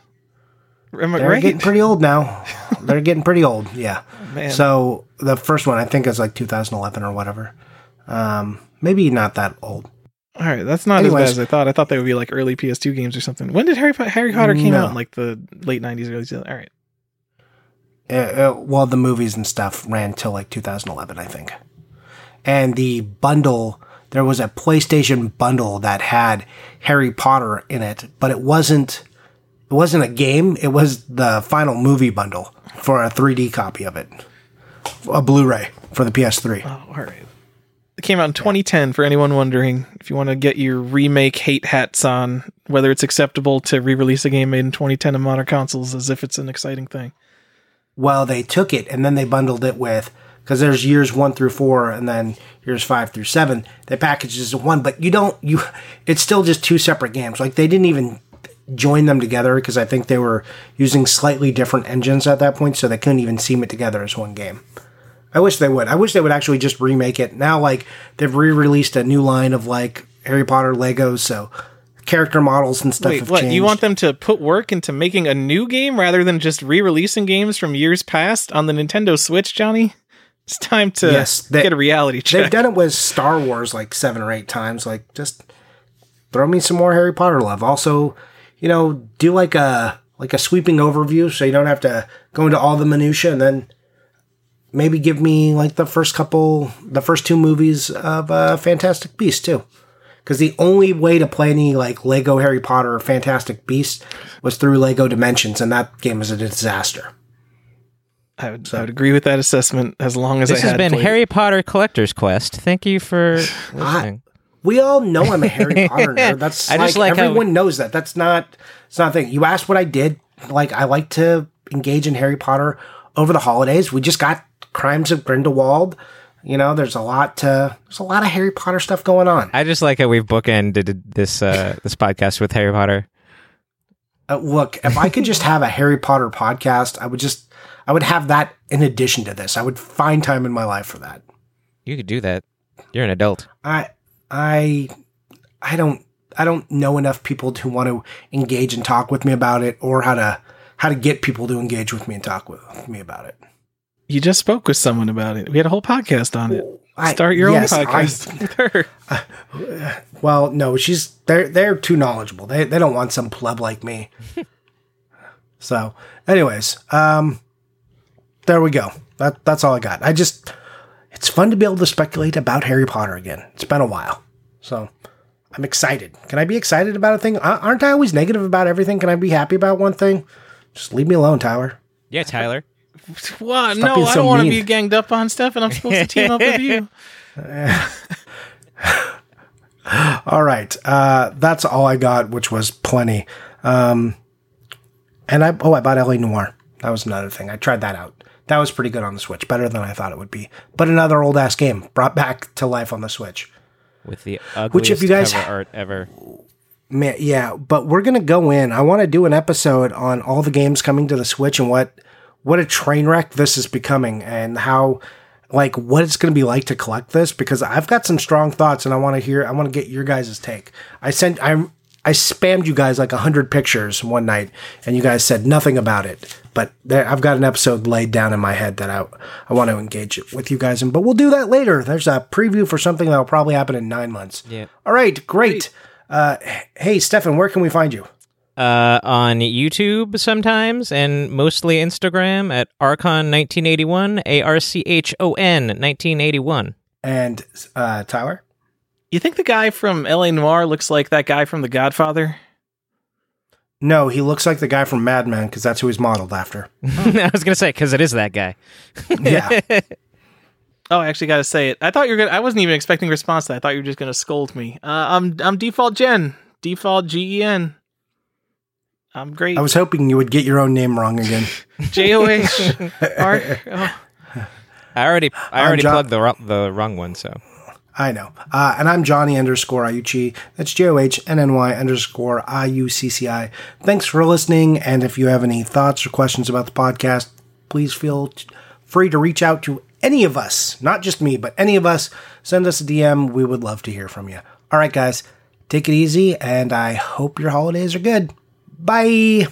Am I They're right? getting pretty old now. [LAUGHS] They're getting pretty old. Yeah. man. So the first one I think is like 2011 or whatever. Um, maybe not that old. All right, that's not as Anyways. bad as I thought. I thought they would be like early PS2 games or something. When did Harry Po- Harry Potter came No. out? In like the late 90s, early 2000s. All right. Uh, uh, well, the movies and stuff ran till like 2011, I think. And the bundle, there was a PlayStation bundle that had Harry Potter in it, but it wasn't. It wasn't a game. It was the final movie bundle for a 3D copy of it, a Blu-ray for the PS3. Oh, all right. It came out in 2010 for anyone wondering if you want to get your remake hate hats on whether it's acceptable to re-release a game made in 2010 on modern consoles as if it's an exciting thing. Well, they took it and then they bundled it with because there's years one through four and then years five through seven. They packaged it as one, but you don't you. It's still just two separate games. Like they didn't even join them together because I think they were using slightly different engines at that point, so they couldn't even seam it together as one game. I wish they would. I wish they would actually just remake it. Now, like they've re-released a new line of like Harry Potter Legos, so character models and stuff Wait, have what? changed. You want them to put work into making a new game rather than just re-releasing games from years past on the Nintendo Switch, Johnny? It's time to Yes, they- get a reality check. They've done it with Star Wars like seven or eight times. Like just throw me some more Harry Potter love. Also, you know, do like a like a sweeping overview so you don't have to go into all the minutia and then maybe give me like the first couple the first two movies of uh, Fantastic Beasts too. Cuz the only way to play any like Lego Harry Potter or Fantastic Beasts was through Lego Dimensions and that game was a disaster. I would, I would agree with that assessment as long as This I has been played. Harry Potter Collector's Quest. Thank you for [SIGHS] listening. We all know I'm a Harry [LAUGHS] Potter nerd. [LAUGHS] That's I like, just like how- everyone knows that. That's not it's not a thing. You asked what I did. Like I like to engage in Harry Potter over the holidays. We just got Crimes of Grindelwald. You know, there's a lot to there's a lot of Harry Potter stuff going on. I just like how we've bookended this uh, this podcast with Harry Potter. Uh, look, if I could just have a Harry Potter podcast, I would just I would have that in addition to this. I would find time in my life for that. You could do that. You're an adult. I I I don't I don't know enough people to want to engage and talk with me about it or how to how to get people to engage with me and talk with me about it. You just spoke with someone about it. We had a whole podcast on it. I- Start your yes, own I- podcast [LAUGHS] [LAUGHS] with her. Well, no, she's they're they're too knowledgeable. They they don't want some pleb like me. [LAUGHS] so, anyways, um there we go. That that's all I got. I just it's fun to be able to speculate about Harry Potter again. It's been a while. So, I'm excited. Can I be excited about a thing? Aren't I always negative about everything? Can I be happy about one thing? Just leave me alone, Tyler. Yeah, Tyler. [LAUGHS] What? Stop No, being I don't want to be ganged up on, Steph, and I'm supposed to team up with you. [LAUGHS] [LAUGHS] All right. Uh, that's all I got, which was plenty. Um, and I, oh, I bought LA Noire. That was another thing. I tried that out. That was pretty good on the Switch, better than I thought it would be. But another old ass game brought back to life on the Switch. With the ugliest Which, if you guys- cover art ever. Man, yeah, but we're gonna go in. I want to do an episode on all the games coming to the Switch and what what a train wreck this is becoming, and how like what it's gonna be like to collect this. Because I've got some strong thoughts, and I want to hear. I want to get your guys' take. I sent I I spammed you guys like a hundred pictures one night, and you guys said nothing about it. But there, I've got an episode laid down in my head that I I want to engage with you guys in. But we'll do that later. There's a preview for something that'll probably happen in nine months. Yeah. All right, great. Uh, hey, Stefan, where can we find you? Uh, on YouTube sometimes, and mostly Instagram at Archon1981, A R C H O N 1981. And uh, Tyler? You think the guy from LA Noire looks like that guy from The Godfather? No, he looks like the guy from Mad Men because that's who he's modeled after. [LAUGHS] I was going to say, because it is that guy. Yeah. [LAUGHS] Oh, I actually got to say it. I thought you were gonna. I wasn't even expecting a response. To that. I thought you were just gonna scold me. Uh, I'm I'm default Gen, default G E N. I'm great. I was hoping you would get your own name wrong again. [LAUGHS] J O H [LAUGHS] R. Oh. I already I already John- plugged the wro- the wrong one, so I know. Uh, and I'm Johnny underscore IUCCI. That's J O H N N Y underscore I U C C I. Thanks for listening. And if you have any thoughts or questions about the podcast, please feel t- free to reach out to any of us, not just me, but any of us. Send us a DM. We would love to hear from you. All right, guys, take it easy, and I hope your holidays are good. Bye.